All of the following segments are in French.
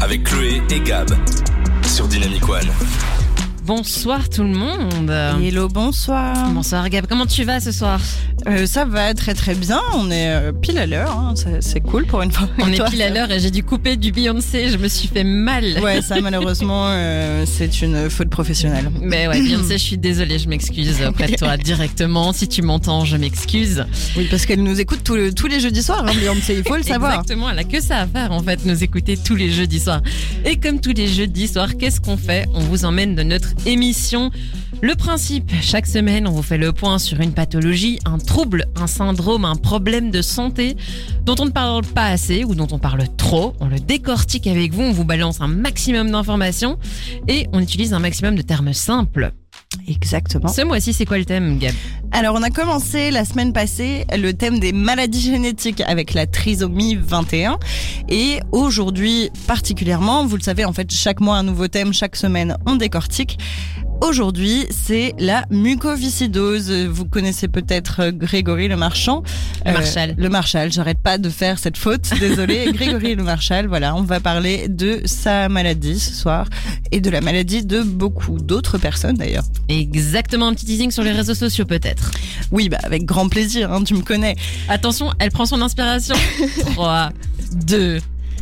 Avec Chloé et Gab sur Dynamic One. Bonsoir tout le monde. Hello, bonsoir. Bonsoir Gab, comment tu vas ce soir? Euh, ça va très très bien, on est euh, pile à l'heure, hein. C'est cool pour une fois. On est pile à l'heure et j'ai dû couper du Beyoncé, je me suis fait mal. Ouais, ça malheureusement, euh, c'est une faute professionnelle. Mais ouais, Beyoncé, je suis désolée, je m'excuse auprès de toi directement. Si tu m'entends, je m'excuse. Oui, parce qu'elle nous écoute tous le- tous les jeudis soirs, hein, Beyoncé, il faut le savoir. Exactement, elle a que ça à faire en fait, nous écouter tous les jeudis soirs. Et comme tous les jeudis soirs, qu'est-ce qu'on fait? On vous emmène de notre émission. Le principe, chaque semaine, on vous fait le point sur une pathologie, un trouble, un syndrome, un problème de santé dont on ne parle pas assez ou dont on parle trop. On le décortique avec vous, on vous balance un maximum d'informations et on utilise un maximum de termes simples. Exactement. Ce mois-ci, c'est quoi le thème, Gab? Alors, on a commencé la semaine passée le thème des maladies génétiques avec la trisomie 21. Et aujourd'hui, particulièrement, vous le savez, en fait, chaque mois un nouveau thème, chaque semaine on décortique. Aujourd'hui, c'est la mucoviscidose. Vous connaissez peut-être euh, Grégory Le Marchand. Le Marchal. le Marchal, j'arrête pas de faire cette faute, désolé. Grégory Le Marchal, voilà, on va parler de sa maladie ce soir et de la maladie de beaucoup d'autres personnes d'ailleurs. Exactement, un petit teasing sur les réseaux sociaux peut-être. Oui, bah avec grand plaisir, hein, tu me connais. Attention, elle prend son inspiration. 3, 2,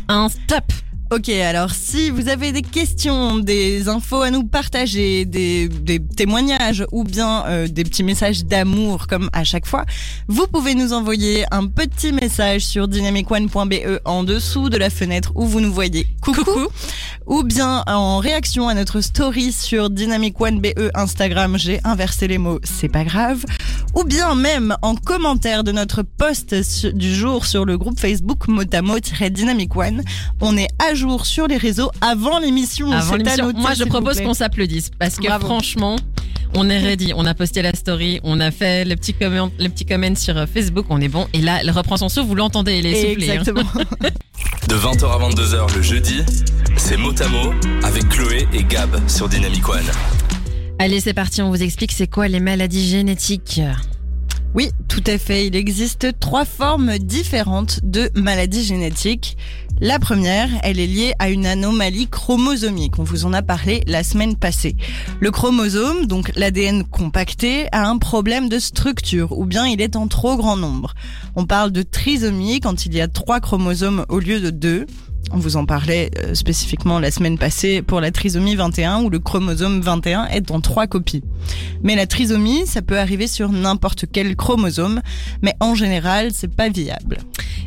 1, stop Ok, alors si vous avez des questions, des infos à nous partager, des, des témoignages ou bien euh, des petits messages d'amour comme à chaque fois, vous pouvez nous envoyer un petit message sur dynamicone.be en dessous de la fenêtre où vous nous voyez. Coucou. Ou bien en réaction à notre story sur Dynamic One BE Instagram, j'ai inversé les mots, c'est pas grave. Ou bien même en commentaire de notre post du jour sur le groupe Facebook Motamo-Dynamic One. On est à jour sur les réseaux avant l'émission. Avant C'est à l'émission, noter, moi je propose qu'on s'applaudisse parce que Bravo. franchement, on est ready. On a posté la story, on a fait le petit comment, le petit comment sur euh, Facebook, on est bon. Et là, elle reprend son souffle, vous l'entendez, elle est soufflée. hein. Exactement. De 20h à 22h le jeudi, c'est Motamo avec Chloé et Gab sur Dynamic One. Allez, c'est parti, on vous explique c'est quoi les maladies génétiques. Oui, tout à fait. Il existe trois formes différentes de maladies génétiques. La première, elle est liée à une anomalie chromosomique. On vous en a parlé la semaine passée. Le chromosome, donc l'ADN compacté, a un problème de structure ou bien il est en trop grand nombre. On parle de trisomie quand il y a trois chromosomes au lieu de deux. On vous en parlait euh, spécifiquement la semaine passée pour la trisomie 21 où le chromosome 21 est en trois copies. Mais la trisomie, ça peut arriver sur n'importe quel chromosome, mais en général, c'est pas viable.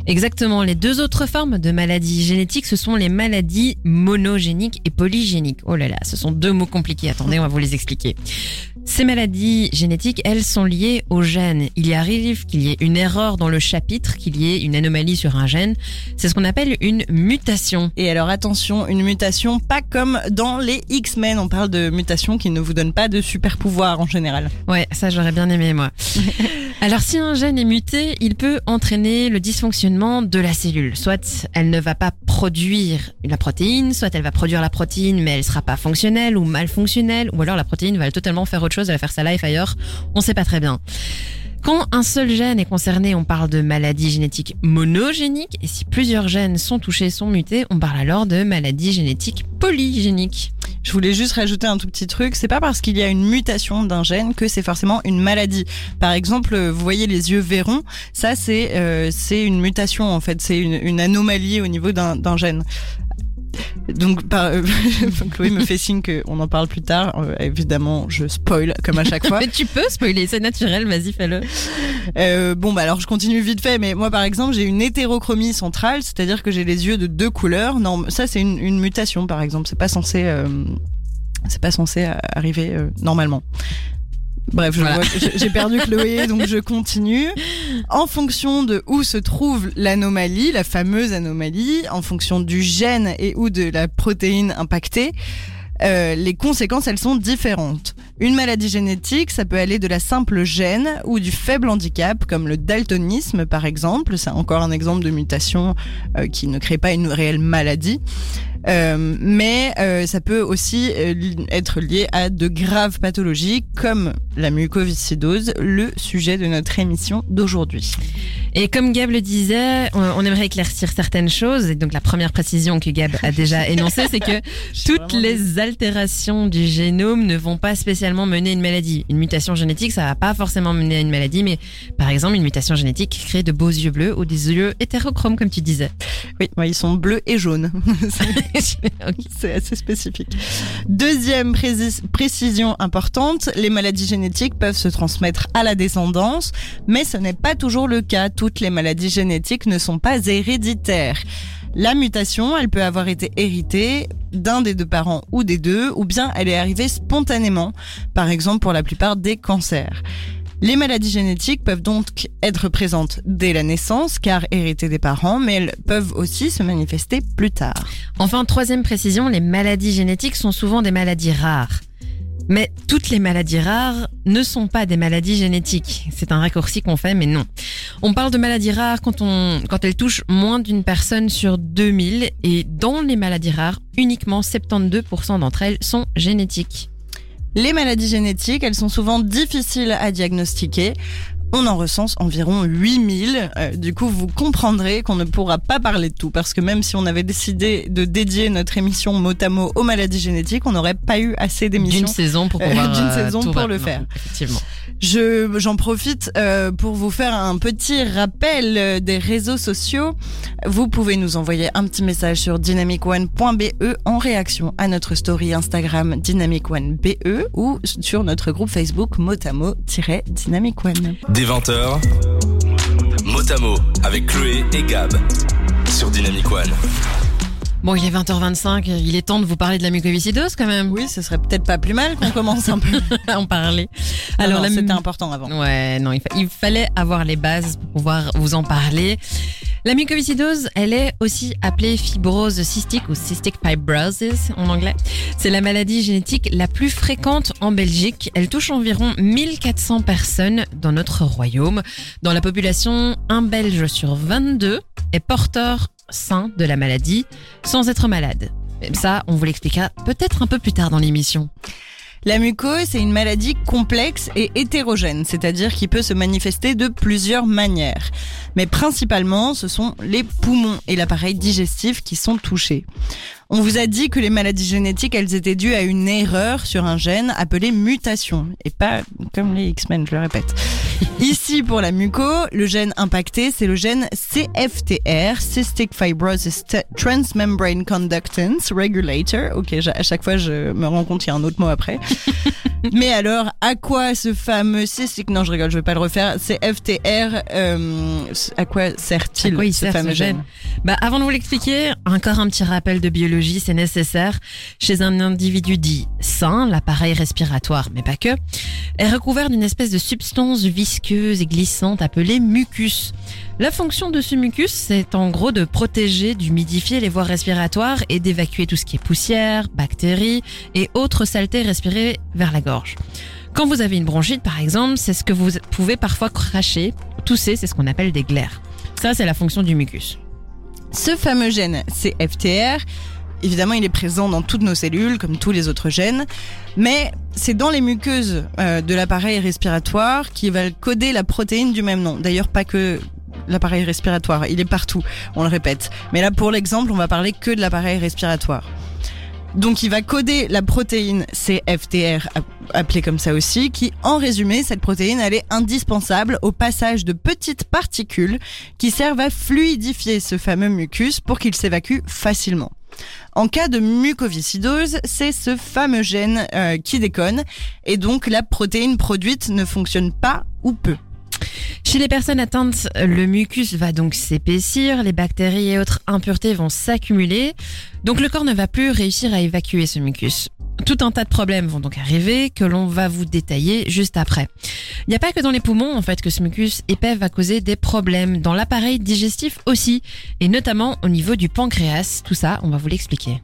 Exactement. Les deux autres formes de maladies génétiques, ce sont les maladies monogéniques et polygéniques. Oh là là, ce sont deux mots compliqués. Attendez, on va vous les expliquer. Ces maladies génétiques, elles sont liées aux gènes. Il arrive qu'il y ait une erreur dans le chapitre, qu'il y ait une anomalie sur un gène. C'est ce qu'on appelle une mutation. Et alors attention, une mutation pas comme dans les X-Men, on parle de mutation qui ne vous donne pas de super pouvoir en général. Ouais, ça j'aurais bien aimé moi. Alors si un gène est muté, il peut entraîner le dysfonctionnement de la cellule. Soit elle ne va pas produire la protéine, soit elle va produire la protéine mais elle sera pas fonctionnelle ou mal fonctionnelle, ou alors la protéine va totalement faire autre chose, elle va faire sa life ailleurs. On sait pas très bien. Quand un seul gène est concerné, on parle de maladie génétique monogénique, et si plusieurs gènes sont touchés, sont mutés, on parle alors de maladie génétique polygénique. Je voulais juste rajouter un tout petit truc, c'est pas parce qu'il y a une mutation d'un gène que c'est forcément une maladie. Par exemple, vous voyez les yeux verrons, ça c'est euh, c'est une mutation en fait, c'est une, anomalie au niveau d'un gène. Donc, par, euh, Chloé me fait signe qu'on en parle plus tard. Euh, évidemment, je spoil comme à chaque fois. Mais tu peux spoiler, c'est naturel, vas-y fais-le. Euh, bon, bah alors je continue vite fait, mais moi par exemple j'ai une hétérochromie centrale, c'est-à-dire que j'ai les yeux de deux couleurs. Non, ça c'est une, une mutation par exemple, c'est pas censé, euh, c'est pas censé arriver euh, normalement. Bref, Voilà. j'ai perdu Chloé, donc je continue. En fonction de où se trouve l'anomalie, la fameuse anomalie, en fonction du gène et ou de la protéine impactée, euh, les conséquences, elles sont différentes. Une maladie génétique, ça peut aller de la simple gêne ou du faible handicap, comme le daltonisme par exemple. C'est encore un exemple de mutation euh, qui ne crée pas une réelle maladie. Euh, mais euh, ça peut aussi euh, être lié à de graves pathologies comme la mucoviscidose, le sujet de notre émission d'aujourd'hui. Et comme Gab le disait, on, aimerait éclaircir certaines choses. Et donc la première précision que Gab a déjà énoncée, c'est que toutes les altérations du génome ne vont pas spécialement mener à une maladie. Une mutation génétique, ça va pas forcément mener à une maladie, mais par exemple, une mutation génétique crée de beaux yeux bleus ou des yeux hétérochromes, comme tu disais. Oui, ils sont bleus et jaunes. C'est assez spécifique. Deuxième précis- précision importante, les maladies génétiques peuvent se transmettre à la descendance, mais ce n'est pas toujours le cas. Toutes les maladies génétiques ne sont pas héréditaires. La mutation, elle peut avoir été héritée d'un des deux parents ou des deux, ou bien elle est arrivée spontanément, par exemple pour la plupart des cancers. Les maladies génétiques peuvent donc être présentes dès la naissance, car héritées des parents, mais elles peuvent aussi se manifester plus tard. Enfin, troisième précision, les maladies génétiques sont souvent des maladies rares. Mais toutes les maladies rares ne sont pas des maladies génétiques. C'est un raccourci qu'on fait, mais non. On parle de maladies rares quand, quand elles touchent moins d'une personne sur 2000 et dans les maladies rares, uniquement 72% d'entre elles sont génétiques. Les maladies génétiques, elles sont souvent difficiles à diagnostiquer. On en recense environ 8000. Euh, du coup, vous comprendrez qu'on ne pourra pas parler de tout parce que même si on avait décidé de dédier notre émission mot à mot aux maladies génétiques, on n'aurait pas eu assez d'émissions. D'une saison pour Euh, pouvoir d'une euh, saison tout pour le faire. Effectivement. Je j'en profite euh, pour vous faire un petit rappel euh, des réseaux sociaux. Vous pouvez nous envoyer un petit message sur dynamicone.be en réaction à notre story Instagram dynamicone.be ou sur notre groupe Facebook motamo-dynamicone. Des 20h, mot à mot avec Chloé et Gab sur Dynamic One. Bon, il est 20h25, il est temps de vous parler de la mucoviscidose quand même. Oui, ce serait peut-être pas plus mal qu'on commence un peu. à en parler. Alors la c'était important avant. Ouais, non, il, fa- il fallait avoir les bases pour pouvoir vous en parler. La mucoviscidose, elle est aussi appelée fibrose cystique ou cystic fibrosis en anglais. C'est la maladie génétique la plus fréquente en Belgique. Elle touche environ 1400 personnes dans notre royaume. Dans la population, un Belge sur 22 est porteur sain de la maladie sans être malade. Même ça, on vous l'expliquera peut-être un peu plus tard dans l'émission. La mucose, c'est une maladie complexe et hétérogène, c'est-à-dire qui peut se manifester de plusieurs manières. Mais principalement, ce sont les poumons et l'appareil digestif qui sont touchés. On vous a dit que les maladies génétiques, elles étaient dues à une erreur sur un gène appelé mutation, et pas comme les X-Men, je le répète. Ici, pour la muco, le gène impacté, c'est le gène CFTR, Cystic Fibrosis Transmembrane Conductance Regulator. Ok, à chaque fois, je me rends compte qu'il y a un autre mot après. Mais alors, à quoi ce fameux cystic Non, je rigole, je vais pas le refaire. CFTR, euh, à quoi sert-il ce sert, fameux ce gène? gène? Bah, avant de vous l'expliquer, encore un petit rappel de biologie, c'est nécessaire. Chez un individu dit sain, l'appareil respiratoire, mais pas que, est recouvert d'une espèce de substance visqueuse glissante appelée mucus. La fonction de ce mucus, c'est en gros de protéger, d'humidifier les voies respiratoires et d'évacuer tout ce qui est poussière, bactéries et autres saletés respirées vers la gorge. Quand vous avez une bronchite, par exemple, c'est ce que vous pouvez parfois cracher. Tousser, c'est ce qu'on appelle des glaires. Ça, c'est la fonction du mucus. Ce fameux gène CFTR, évidemment, il est présent dans toutes nos cellules, comme tous les autres gènes, mais c'est dans les muqueuses euh, de l'appareil respiratoire qui va coder la protéine du même nom. D'ailleurs, pas que l'appareil respiratoire, il est partout, on le répète. Mais là, pour l'exemple, on va parler que de l'appareil respiratoire. Donc il va coder la protéine CFTR, app- appelée comme ça aussi, qui en résumé, cette protéine, elle est indispensable au passage de petites particules qui servent à fluidifier ce fameux mucus pour qu'il s'évacue facilement. En cas de mucoviscidose, c'est ce fameux gène euh, qui déconne et donc la protéine produite ne fonctionne pas ou peu. Chez les personnes atteintes, le mucus va donc s'épaissir, les bactéries et autres impuretés vont s'accumuler, donc le corps ne va plus réussir à évacuer ce mucus. Tout un tas de problèmes vont donc arriver que l'on va vous détailler juste après. Il n'y a pas que dans les poumons en fait que ce mucus épais va causer des problèmes, dans l'appareil digestif aussi, et notamment au niveau du pancréas. Tout ça, on va vous l'expliquer.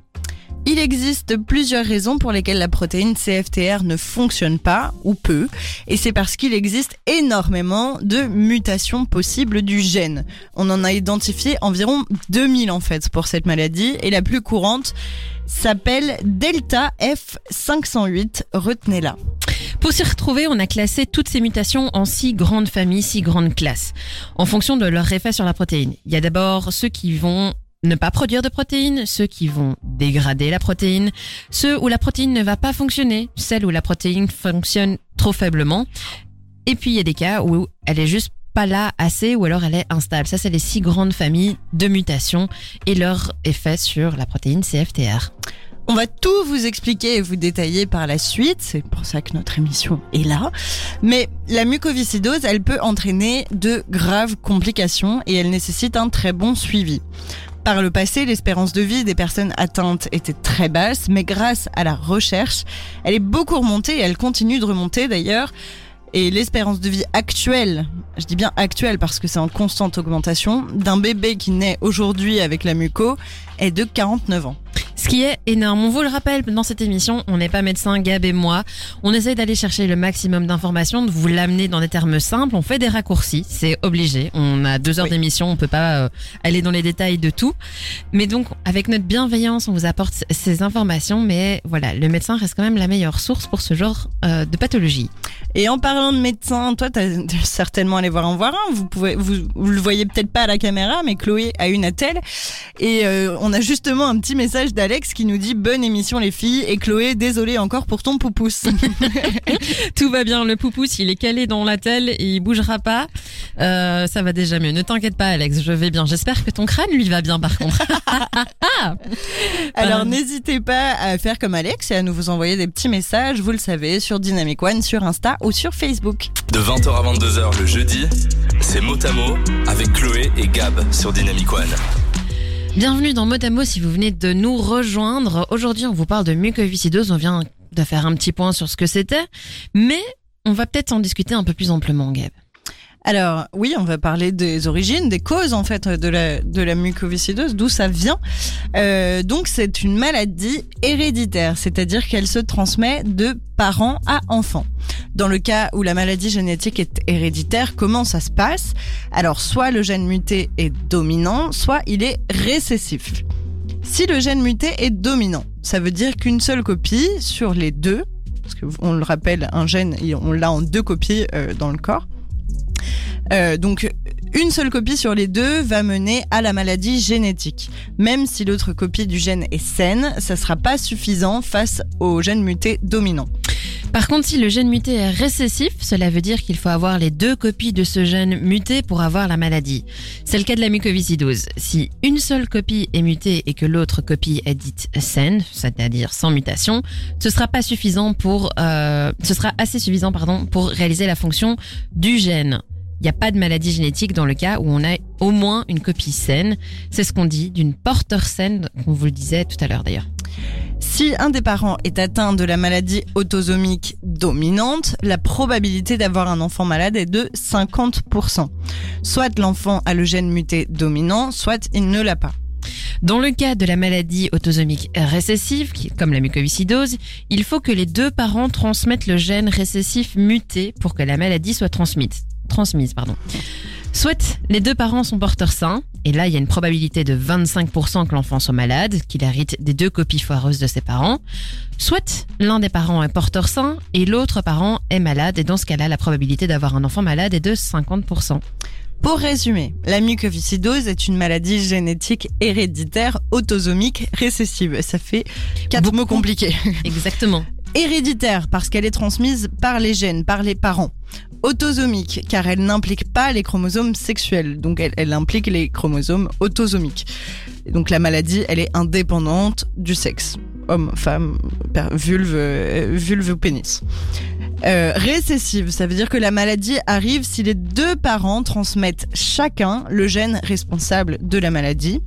Il existe plusieurs raisons pour lesquelles la protéine CFTR ne fonctionne pas ou peu, et c'est parce qu'il existe énormément de mutations possibles du gène. On en a identifié environ 2000 en fait pour cette maladie, et la plus courante s'appelle Delta F508, retenez-la. Pour s'y retrouver, on a classé toutes ces mutations en six grandes familles, six grandes classes, en fonction de leur effet sur la protéine. Il y a d'abord ceux qui vont ne pas produire de protéines, ceux qui vont dégrader la protéine, ceux où la protéine ne va pas fonctionner, celles où la protéine fonctionne trop faiblement. Et puis il y a des cas où elle est juste pas là assez ou alors elle est instable. Ça, c'est les six grandes familles de mutations et leur effet sur la protéine CFTR. On va tout vous expliquer et vous détailler par la suite, c'est pour ça que notre émission est là. Mais la mucoviscidose, elle peut entraîner de graves complications et elle nécessite un très bon suivi. Par le passé, l'espérance de vie des personnes atteintes était très basse, mais grâce à la recherche, elle est beaucoup remontée et elle continue de remonter d'ailleurs. Et l'espérance de vie actuelle, je dis bien actuelle parce que c'est en constante augmentation, d'un bébé qui naît aujourd'hui avec la muco est de 49 ans. Ce qui est énorme. On vous le rappelle dans cette émission, on n'est pas médecin, Gab et moi. On essaye d'aller chercher le maximum d'informations, de vous l'amener dans des termes simples. On fait des raccourcis, c'est obligé. On a deux heures Oui. d'émission, on peut pas euh, aller dans les détails de tout. Mais donc, avec notre bienveillance, on vous apporte ces informations. Mais voilà, le médecin reste quand même la meilleure source pour ce genre euh, de pathologie. Et en parlant de médecin, toi, t'as t'as certainement allé voir en voir un. Vous pouvez, vous, vous le voyez peut-être pas à la caméra, mais Chloé a une attelle. Et euh, on a justement un petit message d'Alex qui nous dit bonne émission les filles. Et Chloé, désolé encore pour ton poupousse. Tout va bien, le poupousse, il est calé dans la telle et il bougera pas. Euh, ça va déjà mieux. Ne t'inquiète pas, Alex, je vais bien. J'espère que ton crâne lui va bien, par contre. Alors Euh. n'hésitez pas à faire comme Alex et à nous vous envoyer des petits messages, vous le savez, sur Dynamic One, sur Insta ou sur Facebook. De 20h à 22h le jeudi, c'est Motamo avec Chloé et Gab sur Dynamic One. Bienvenue dans Motamo si vous venez de nous rejoindre. Aujourd'hui, on vous parle de mucoviscidose. On vient de faire un petit point sur ce que c'était, mais on va peut-être en discuter un peu plus amplement, Gab. Alors oui, on va parler des origines, des causes en fait de la de la mucoviscidose, d'où ça vient. Euh, donc c'est une maladie héréditaire, c'est-à-dire qu'elle se transmet de parents à enfants. Dans le cas où la maladie génétique est héréditaire, comment ça se passe? Alors soit le gène muté est dominant, soit il est récessif. Si le gène muté est dominant, ça veut dire qu'une seule copie sur les deux, parce que on le rappelle, un gène, on l'a en deux copies euh, dans le corps. Euh, donc une seule copie sur les deux va mener à la maladie génétique. Même si l'autre copie du gène est saine, ça sera pas suffisant face au gène muté dominant. Par contre, si le gène muté est récessif, cela veut dire qu'il faut avoir les deux copies de ce gène muté pour avoir la maladie. C'est le cas de la mucoviscidose. Si une seule copie est mutée et que l'autre copie est dite saine, c'est-à-dire sans mutation, ce sera pas suffisant pour, euh, ce sera assez suffisant pardon pour réaliser la fonction du gène. Il n'y a pas de maladie génétique dans le cas où on a au moins une copie saine. C'est ce qu'on dit d'une porteur saine, on vous le disait tout à l'heure d'ailleurs. Si un des parents est atteint de la maladie autosomique dominante, la probabilité d'avoir un enfant malade est de 50%. Soit l'enfant a le gène muté dominant, soit il ne l'a pas. Dans le cas de la maladie autosomique récessive, comme la mucoviscidose, il faut que les deux parents transmettent le gène récessif muté pour que la maladie soit transmise. Transmise pardon. Soit les deux parents sont porteurs sains, et là il y a une probabilité de 25% que l'enfant soit malade, qu'il hérite des deux copies foireuses de ses parents. Soit l'un des parents est porteur sain et l'autre parent est malade, et dans ce cas-là la probabilité d'avoir un enfant malade est de 50%. Pour résumer, la mucoviscidose est une maladie génétique héréditaire autosomique récessive. Ça fait quatre Beaucoup. mots compliqués. Exactement. Héréditaire parce qu'elle est transmise par les gènes, par les parents. Autosomique car elle n'implique pas les chromosomes sexuels, donc elle, implique les chromosomes autosomiques. Donc la maladie, elle est indépendante du sexe. Homme, femme, vulve, euh, vulve ou pénis. Euh, récessive, ça veut dire que la maladie arrive si les deux parents transmettent chacun le gène responsable de la maladie.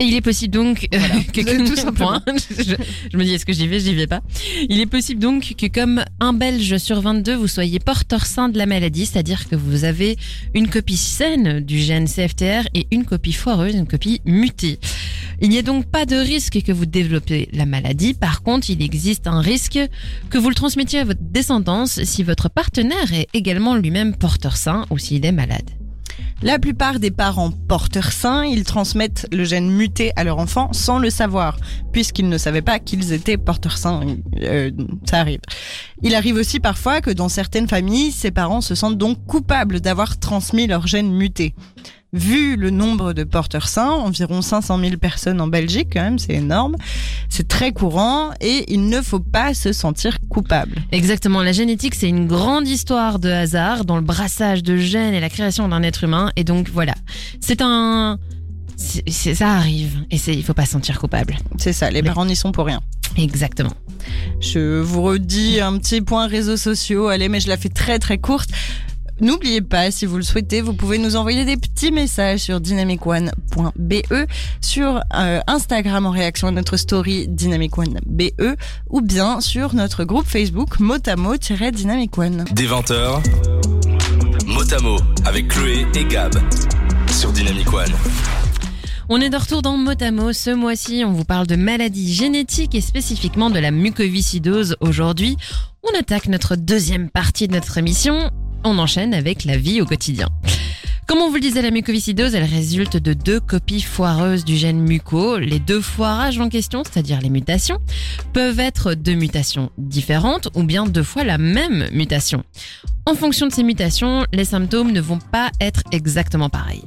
Et il est possible donc euh, que, Tout simplement. je, je me dis est-ce que j'y vais, j'y vais pas? Il est possible donc que comme un Belge sur 22, vous soyez porteur sain de la maladie, c'est-à-dire que vous avez une copie saine du gène CFTR et une copie foireuse, une copie mutée. Il n'y a donc pas de risque que vous développez la maladie. Par contre, il existe un risque que vous le transmettiez à votre descendance si votre partenaire est également lui-même porteur sain ou s'il est malade. La plupart des parents porteurs sains, ils transmettent le gène muté à leur enfant sans le savoir, puisqu'ils ne savaient pas qu'ils étaient porteurs sains. Euh, ça arrive. Il arrive aussi parfois que dans certaines familles, ces parents se sentent donc coupables d'avoir transmis leur gène muté. Vu le nombre de porteurs sains, environ 500 000 personnes en Belgique, quand même, c'est énorme. C'est très courant et il ne faut pas se sentir coupable. Exactement, la génétique c'est une grande histoire de hasard dans le brassage de gènes et la création d'un être humain. Et donc voilà, c'est un... c'est- ça arrive et il faut pas se sentir coupable. C'est ça, les Mais- parents n'y sont pour rien. Exactement. Je vous redis un petit point réseaux sociaux, allez, mais je la fais très très courte. N'oubliez pas, si vous le souhaitez, vous pouvez nous envoyer des petits messages sur dynamicone.be, sur euh, Instagram en réaction à notre story dynamicone.be ou bien sur notre groupe Facebook motamo-dynamicone. Des 20h, Motamo avec Chloé et Gab sur Dynamic One. On est de retour dans Motamo. Ce mois-ci, on vous parle de maladies génétiques et spécifiquement de la mucoviscidose. Aujourd'hui, on attaque notre deuxième partie de notre émission. On enchaîne avec la vie au quotidien. Comme on vous le disait, la mucoviscidose, elle résulte de deux copies foireuses du gène muco. Les deux foirages en question, c'est-à-dire les mutations, peuvent être deux mutations différentes ou bien deux fois la même mutation. En fonction de ces mutations, les symptômes ne vont pas être exactement pareils.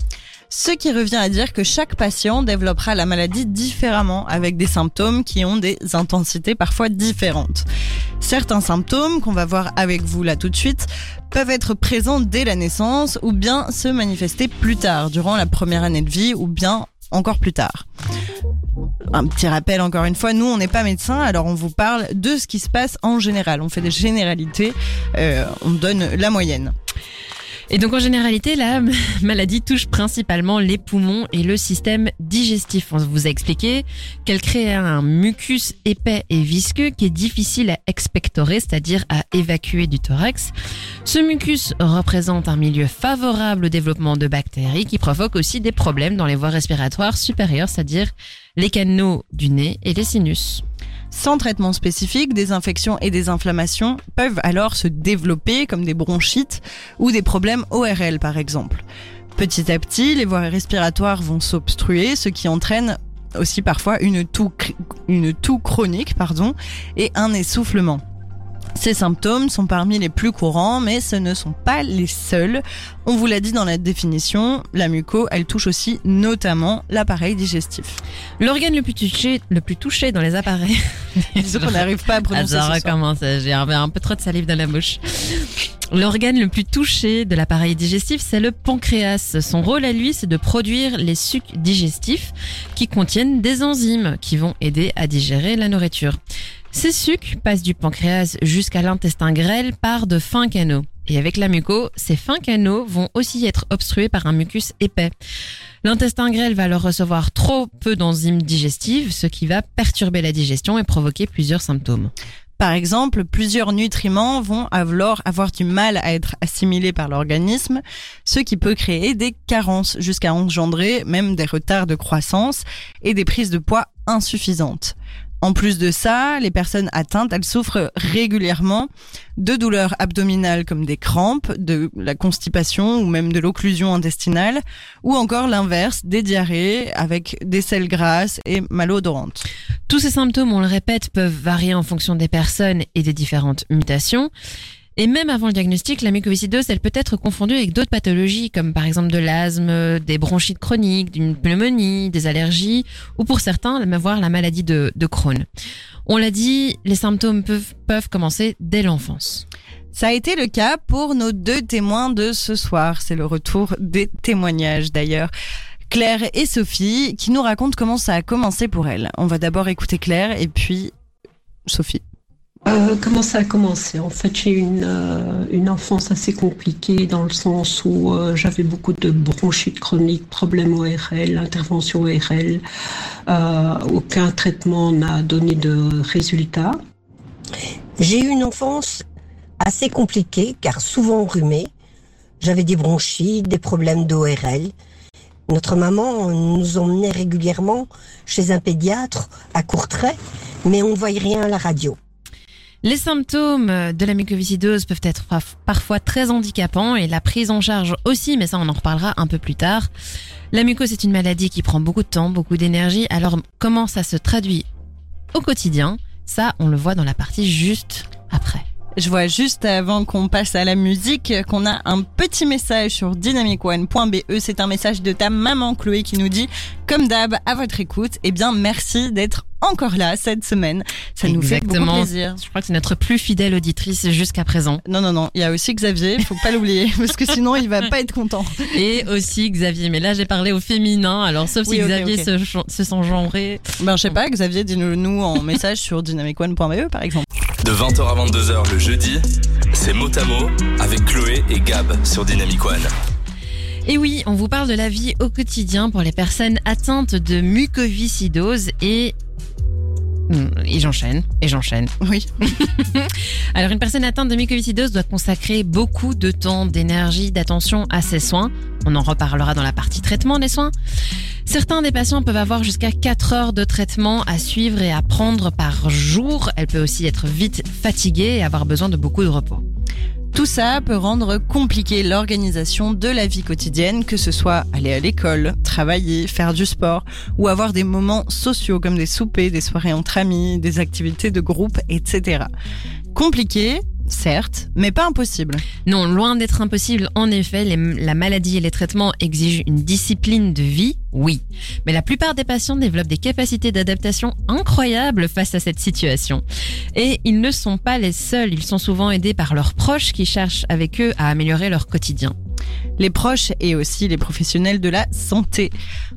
Ce qui revient à dire que chaque patient développera la maladie différemment, avec des symptômes qui ont des intensités parfois différentes. Certains symptômes, qu'on va voir avec vous là tout de suite, peuvent être présents dès la naissance ou bien se manifester plus tard, durant la première année de vie ou bien encore plus tard. Un petit rappel encore une fois, nous on n'est pas médecins, alors on vous parle de ce qui se passe en général. On fait des généralités, euh, on donne la moyenne. Et donc en généralité, la maladie touche principalement les poumons et le système digestif. On vous a expliqué qu'elle crée un mucus épais et visqueux qui est difficile à expectorer, c'est-à-dire à évacuer du thorax. Ce mucus représente un milieu favorable au développement de bactéries qui provoquent aussi des problèmes dans les voies respiratoires supérieures, c'est-à-dire les canaux du nez et les sinus. Sans traitement spécifique, des infections et des inflammations peuvent alors se développer comme des bronchites ou des problèmes ORL par exemple. Petit à petit, les voies respiratoires vont s'obstruer, ce qui entraîne aussi parfois une toux, chronique et un essoufflement. Ces symptômes sont parmi les plus courants, mais ce ne sont pas les seuls. On vous l'a dit dans la définition, la muco, elle touche aussi notamment l'appareil digestif. L'organe le plus touché, le plus touché dans les appareils. Disons qu'on n'arrive pas à Ah, prononcer ça ce soir. recommence, j'ai un, un peu trop de salive dans la bouche. L'organe le plus touché de l'appareil digestif, c'est le pancréas. Son rôle à lui, c'est de produire les sucs digestifs qui contiennent des enzymes qui vont aider à digérer la nourriture. Ces sucs passent du pancréas jusqu'à l'intestin grêle par de fins canaux. Et avec la muco, ces fins canaux vont aussi être obstrués par un mucus épais. L'intestin grêle va alors recevoir trop peu d'enzymes digestives, ce qui va perturber la digestion et provoquer plusieurs symptômes. Par exemple, plusieurs nutriments vont alors avoir du mal à être assimilés par l'organisme, ce qui peut créer des carences jusqu'à engendrer même des retards de croissance et des prises de poids insuffisantes. En plus de ça, les personnes atteintes, elles souffrent régulièrement de douleurs abdominales comme des crampes, de la constipation ou même de l'occlusion intestinale, ou encore l'inverse, des diarrhées avec des selles grasses et malodorantes. Tous ces symptômes, on le répète, peuvent varier en fonction des personnes et des différentes mutations. Et même avant le diagnostic, la mucoviscidose, elle peut être confondue avec d'autres pathologies, comme par exemple de l'asthme, des bronchites chroniques, d'une pneumonie, des allergies, ou pour certains, même voir la maladie de, Crohn. On l'a dit, les symptômes peuvent, peuvent commencer dès l'enfance. Ça a été le cas pour nos deux témoins de ce soir. C'est le retour des témoignages d'ailleurs. Claire et Sophie qui nous racontent comment ça a commencé pour elles. On va d'abord écouter Claire et puis Sophie. Euh, comment ça a commencé? En fait, j'ai une, euh, une enfance assez compliquée dans le sens où euh, j'avais beaucoup de bronchite chronique, problèmes ORL, intervention ORL. Aucun traitement n'a donné de résultat. J'ai eu une enfance assez compliquée car souvent enrhumée. J'avais des bronchites, des problèmes d'ORL. Notre maman nous emmenait régulièrement chez un pédiatre à Courtrai, mais on ne voyait rien à la radio. Les symptômes de la mucoviscidose peuvent être parfois très handicapants et la prise en charge aussi, mais ça on en reparlera un peu plus tard. La mucose est une maladie qui prend beaucoup de temps, beaucoup d'énergie, alors comment ça se traduit au quotidien? Ça, on le voit dans la partie juste après. Je vois juste avant qu'on passe à la musique qu'on a un petit message sur dynamicone.be. C'est un message de ta maman Chloé qui nous dit, comme d'hab, à votre écoute, eh bien merci d'être encore là cette semaine. Ça nous fait beaucoup Exactement. plaisir. Je crois que c'est notre plus fidèle auditrice jusqu'à présent. Non, non, non, il y a aussi Xavier, faut pas l'oublier, parce que sinon il va pas être content. Et aussi Xavier. Mais là, j'ai parlé au féminin, alors sauf si Xavier. Se, se sent genré. Ben, je sais pas, Xavier, dis-nous nous en message sur dynamicone.be par exemple. De 20h à 22h le jeudi, c'est mot à mot avec Chloé et Gab sur Dynamic One. Et oui, on vous parle de la vie au quotidien pour les personnes atteintes de mucoviscidose et... Hmm, Et j'enchaîne, et j'enchaîne. Oui. Alors une personne atteinte de mucoviscidose doit consacrer beaucoup de temps, d'énergie, d'attention à ses soins. On en reparlera dans la partie traitement des soins. Certains des patients peuvent avoir jusqu'à 4 heures de traitement à suivre et à prendre par jour. Elle peut aussi être vite fatiguée et avoir besoin de beaucoup de repos. Tout ça peut rendre compliqué l'organisation de la vie quotidienne, que ce soit aller à l'école, travailler, faire du sport ou avoir des moments sociaux comme des soupers, des soirées entre amis, des activités de groupe, etc. Compliqué, certes, mais pas impossible. Non, loin d'être impossible, en effet, les- la maladie et les traitements exigent une discipline de vie, oui. Mais la plupart des patients développent des capacités d'adaptation incroyables face à cette situation. Et ils ne sont pas les seuls, ils sont souvent aidés par leurs proches qui cherchent avec eux à améliorer leur quotidien. les proches et aussi les professionnels de la santé.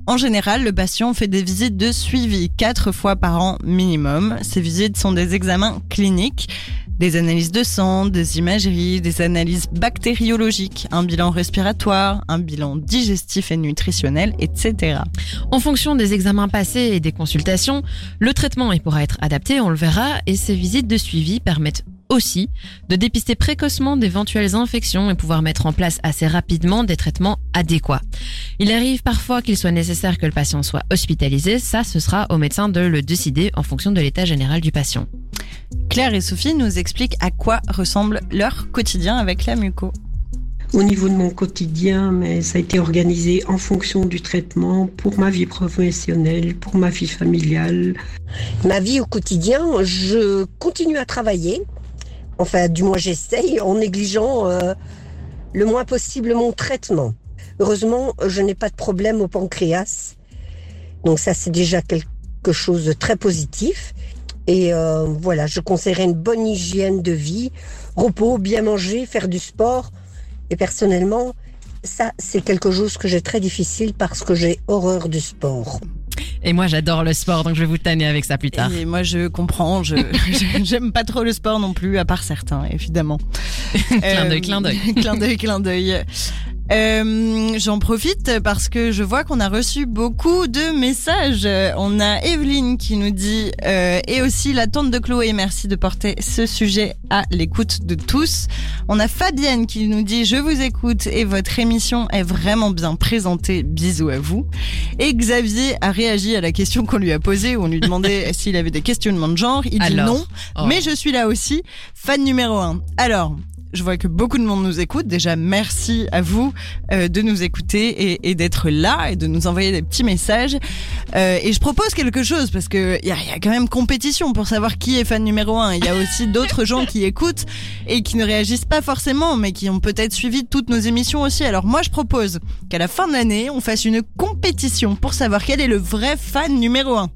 En général, le patient fait des visites de suivi quatre fois par an minimum. Ces visites sont des examens cliniques, des analyses de sang, des imageries, des analyses bactériologiques, un bilan respiratoire, un bilan digestif et nutritionnel, etc. En fonction des examens passés et des consultations, le traitement pourra être adapté, on le verra, et ces visites de suivi permettent aussi de dépister précocement d'éventuelles infections et pouvoir mettre en place assez rapidement des traitements adéquats. Il arrive parfois qu'il soit nécessaire que le patient soit hospitalisé, ça ce sera au médecin de le décider en fonction de l'état général du patient. Claire et Sophie nous expliquent à quoi ressemble leur quotidien avec la muco. Au niveau de mon quotidien, mais ça a été organisé en fonction du traitement pour ma vie professionnelle, pour ma vie familiale. Ma vie au quotidien, je continue à travailler. Enfin, du moins j'essaye en négligeant euh, le moins possible mon traitement. Heureusement, je n'ai pas de problème au pancréas. Donc ça, c'est déjà quelque chose de très positif. Et euh, voilà, je conseillerais une bonne hygiène de vie, repos, bien manger, faire du sport. Et personnellement, ça, c'est quelque chose que j'ai très difficile parce que j'ai horreur du sport. Et moi j'adore le sport, donc je vais vous tanner avec ça plus tard. Et moi, je comprends. Je j'aime pas trop le sport non plus, à part certains, évidemment. Clin d'œil, clin d'œil. clin d'œil, clin d'œil. Euh, J'en profite parce que je vois qu'on a reçu beaucoup de messages. On a Evelyne qui nous dit euh, et aussi la tante de Chloé. Merci de porter ce sujet à l'écoute de tous. On a Fabienne qui nous dit je vous écoute et votre émission est vraiment bien présentée. Bisous à vous. Et Xavier a réagi à la question qu'on lui a posée où on lui demandait s'il avait des questionnements de genre. Il dit non, Oh. mais je suis là aussi, fan numéro un. Alors, je vois que beaucoup de monde nous écoute. Déjà, merci à vous euh, de nous écouter et, et d'être là et de nous envoyer des petits messages. Euh, et je propose quelque chose parce que il y y a quand même compétition pour savoir qui est fan numéro un. Il y a aussi d'autres gens qui écoutent et qui ne réagissent pas forcément, mais qui ont peut-être suivi toutes nos émissions aussi. Alors moi, je propose qu'à la fin de l'année, on fasse une compétition pour savoir quel est le vrai fan numéro un.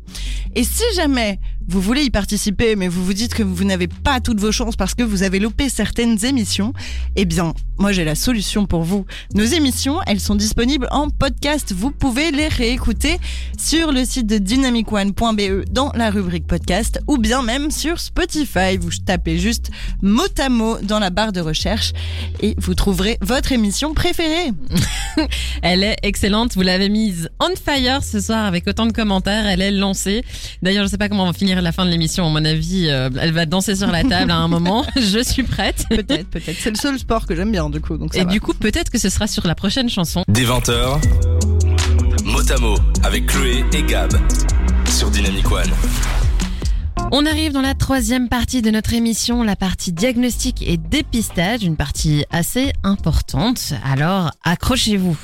Et si jamais vous voulez y participer, mais vous vous dites que vous n'avez pas toutes vos chances parce que vous avez loupé certaines émissions, eh bien, moi j'ai la solution pour vous. Nos émissions, elles sont disponibles en podcast. Vous pouvez les réécouter sur le site de dynamicone.be dans la rubrique podcast ou bien même sur Spotify. Vous tapez juste mot à mot dans la barre de recherche et vous trouverez votre émission préférée. Elle est excellente, vous l'avez mise on fire ce soir avec autant de commentaires, elle est lancée. D'ailleurs, je sais pas comment on va finir la fin de l'émission, à mon avis, euh, elle va danser sur la table à un moment. Je suis prête. Peut-être, peut-être. C'est le seul sport que j'aime bien du coup. Donc ça Et va. du coup, peut-être que ce sera sur la prochaine chanson. Des 20h, mot à mot avec Chloé et Gab sur Dynamic One. On arrive dans la troisième partie de notre émission, la partie diagnostic et dépistage, une partie assez importante. Alors, accrochez-vous.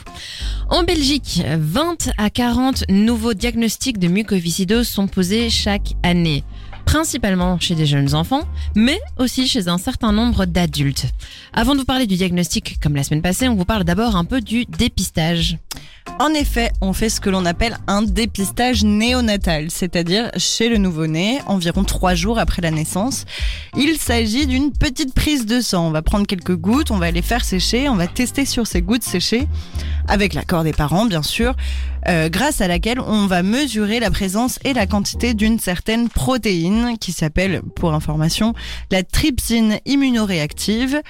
En Belgique, 20 à 40 nouveaux diagnostics de mucoviscidose sont posés chaque année principalement chez des jeunes enfants, mais aussi chez un certain nombre d'adultes. Avant de vous parler du diagnostic, comme la semaine passée, on vous parle d'abord un peu du dépistage. En effet, on fait ce que l'on appelle un dépistage néonatal, c'est-à-dire chez le nouveau-né, environ trois jours après la naissance. Il s'agit d'une petite prise de sang. On va prendre quelques gouttes, on va les faire sécher, on va tester sur ces gouttes séchées, avec l'accord des parents bien sûr, euh, grâce à laquelle on va mesurer la présence et la quantité d'une certaine protéine qui s'appelle, pour information, la trypsine immunoréactive.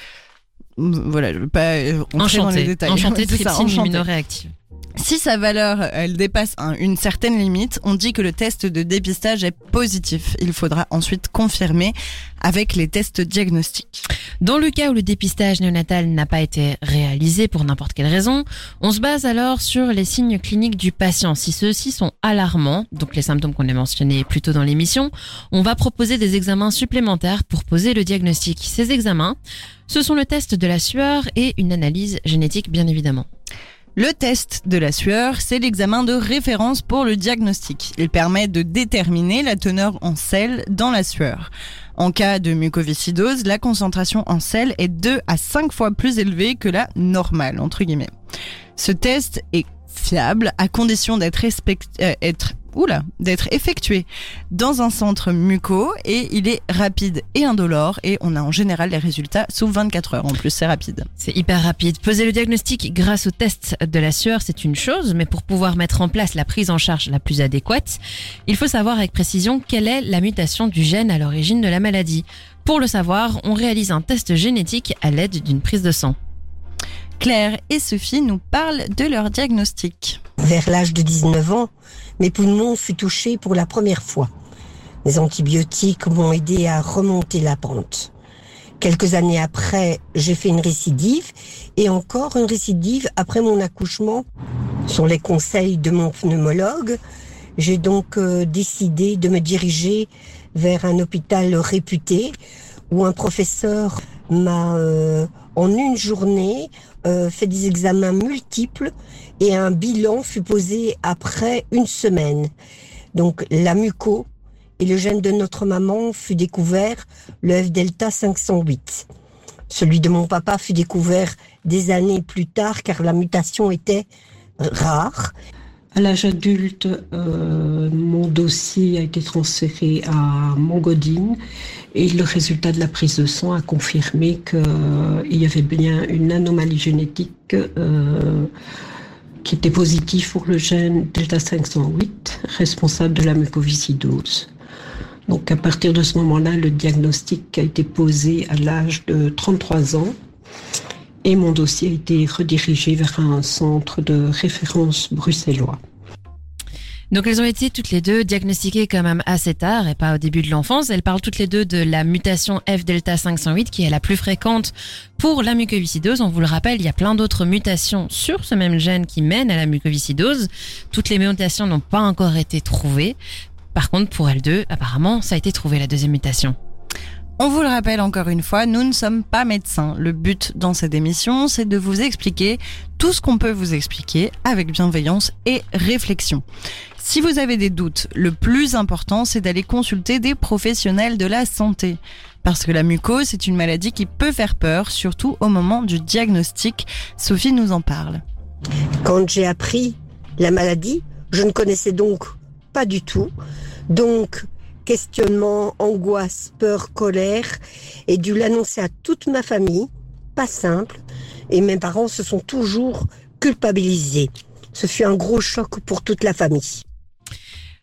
Voilà, je ne vais pas euh, entrer dans les détails. Enchanté, C'est ça, trypsine immunoréactive. Si sa valeur elle dépasse un- une certaine limite, on dit que le test de dépistage est positif. Il faudra ensuite confirmer avec les tests diagnostiques. Dans le cas où le dépistage néonatal n'a pas été réalisé pour n'importe quelle raison, on se base alors sur les signes cliniques du patient. Si ceux-ci sont alarmants, donc les symptômes qu'on a mentionnés plus tôt dans l'émission, on va proposer des examens supplémentaires pour poser le diagnostic. Ces examens, ce sont le test de la sueur et une analyse génétique bien évidemment. Le test de la sueur, c'est l'examen de référence pour le diagnostic. Il permet de déterminer la teneur en sel dans la sueur. En cas de mucoviscidose, la concentration en sel est 2 à 5 fois plus élevée que la normale, entre guillemets. Ce test est fiable à condition d'être euh, oula, d'être effectué dans un centre muco et il est rapide et indolore et on a en général les résultats sous 24 heures. En plus, c'est rapide. C'est hyper rapide. Poser le diagnostic grâce au test de la sueur, c'est une chose, mais pour pouvoir mettre en place la prise en charge la plus adéquate, il faut savoir avec précision quelle est la mutation du gène à l'origine de la maladie. Pour le savoir, on réalise un test génétique à l'aide d'une prise de sang. Claire et Sophie nous parlent de leur diagnostic. Vers l'âge de 19 ans, mes poumons furent touchés pour la première fois. Les antibiotiques m'ont aidé à remonter la pente. Quelques années après, j'ai fait une récidive et encore une récidive après mon accouchement. Sur les conseils de mon pneumologue, j'ai donc euh, décidé de me diriger vers un hôpital réputé où un professeur m'a euh, en une journée euh, fait des examens multiples et un bilan fut posé après une semaine. Donc la muco et le gène de notre maman fut découvert le F delta 508. Celui de mon papa fut découvert des années plus tard car la mutation était rare. À l'âge adulte, euh, mon dossier a été transféré à Montgodine et le résultat de la prise de sang a confirmé qu'il y avait bien une anomalie génétique euh, qui était positive pour le gène delta 508 responsable de la mucoviscidose. Donc à partir de ce moment-là, le diagnostic a été posé à l'âge de 33 ans et mon dossier a été redirigé vers un centre de référence bruxellois. Donc elles ont été toutes les deux diagnostiquées quand même assez tard et pas au début de l'enfance. Elles parlent toutes les deux de la mutation F delta 508 qui est la plus fréquente pour la mucoviscidose. On vous le rappelle, il y a plein d'autres mutations sur ce même gène qui mènent à la mucoviscidose. Toutes les mutations n'ont pas encore été trouvées. Par contre, pour elles deux, apparemment, ça a été trouvé la deuxième mutation. On vous le rappelle encore une fois, nous ne sommes pas médecins. Le but dans cette émission, c'est de vous expliquer tout ce qu'on peut vous expliquer avec bienveillance et réflexion. Si vous avez des doutes, le plus important, c'est d'aller consulter des professionnels de la santé. Parce que la mucose, c'est une maladie qui peut faire peur, surtout au moment du diagnostic. Sophie nous en parle. Quand j'ai appris la maladie, je ne connaissais donc pas du tout. Donc, questionnement, angoisse, peur, colère, et dû l'annoncer à toute ma famille. Pas simple. Et mes parents se sont toujours culpabilisés. Ce fut un gros choc pour toute la famille.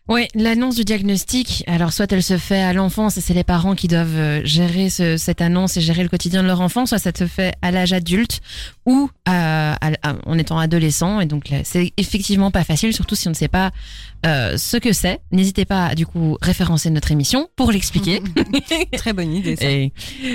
Oui, l'annonce du diagnostic, alors soit elle se fait à l'enfance et c'est les parents qui doivent euh, gérer ce- cette annonce et gérer le quotidien de leur enfant, soit ça se fait à l'âge adulte ou à- en étant adolescent. Et donc c'est effectivement pas facile, surtout si on ne sait pas euh, ce que c'est. N'hésitez pas à du coup référencer notre émission pour l'expliquer. Très bonne idée, ça. et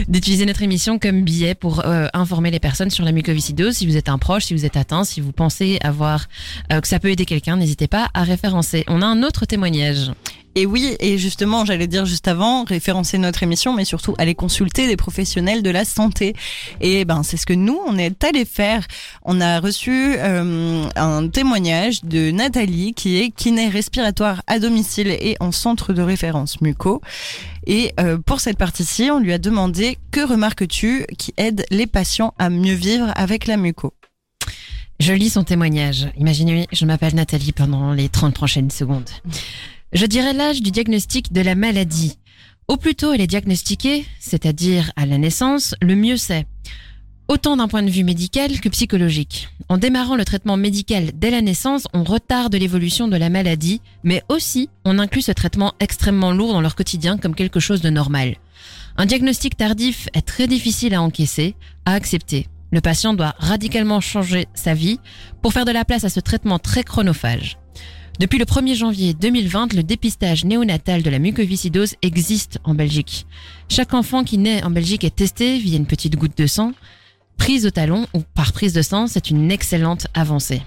d'utiliser notre émission comme billet pour euh, informer les personnes sur la mucoviscidose. Si vous êtes un proche, si vous êtes atteint, si vous pensez avoir euh, que ça peut aider quelqu'un, n'hésitez pas à référencer. On a un autre témoignage. Et oui, et justement, j'allais dire juste avant, référencer notre émission, mais surtout aller consulter des professionnels de la santé. Et ben, c'est ce que nous, on est allé faire. On a reçu euh, un témoignage de Nathalie, qui est kiné respiratoire à domicile et en centre de référence muco. Et euh, pour cette partie-ci, on lui a demandé que remarques-tu qui aide les patients à mieux vivre avec la muco? Je lis son témoignage. Imaginez, je m'appelle Nathalie pendant les 30 prochaines secondes. Je dirais l'âge du diagnostic de la maladie. Au plus tôt elle est diagnostiquée, c'est-à-dire à la naissance, le mieux c'est. Autant d'un point de vue médical que psychologique. En démarrant le traitement médical dès la naissance, on retarde l'évolution de la maladie, mais aussi on inclut ce traitement extrêmement lourd dans leur quotidien comme quelque chose de normal. Un diagnostic tardif est très difficile à encaisser, à accepter. Le patient doit radicalement changer sa vie pour faire de la place à ce traitement très chronophage. Depuis le 1er janvier 2020, le dépistage néonatal de la mucoviscidose existe en Belgique. Chaque enfant qui naît en Belgique est testé via une petite goutte de sang. Prise au talon ou par prise de sang, c'est une excellente avancée.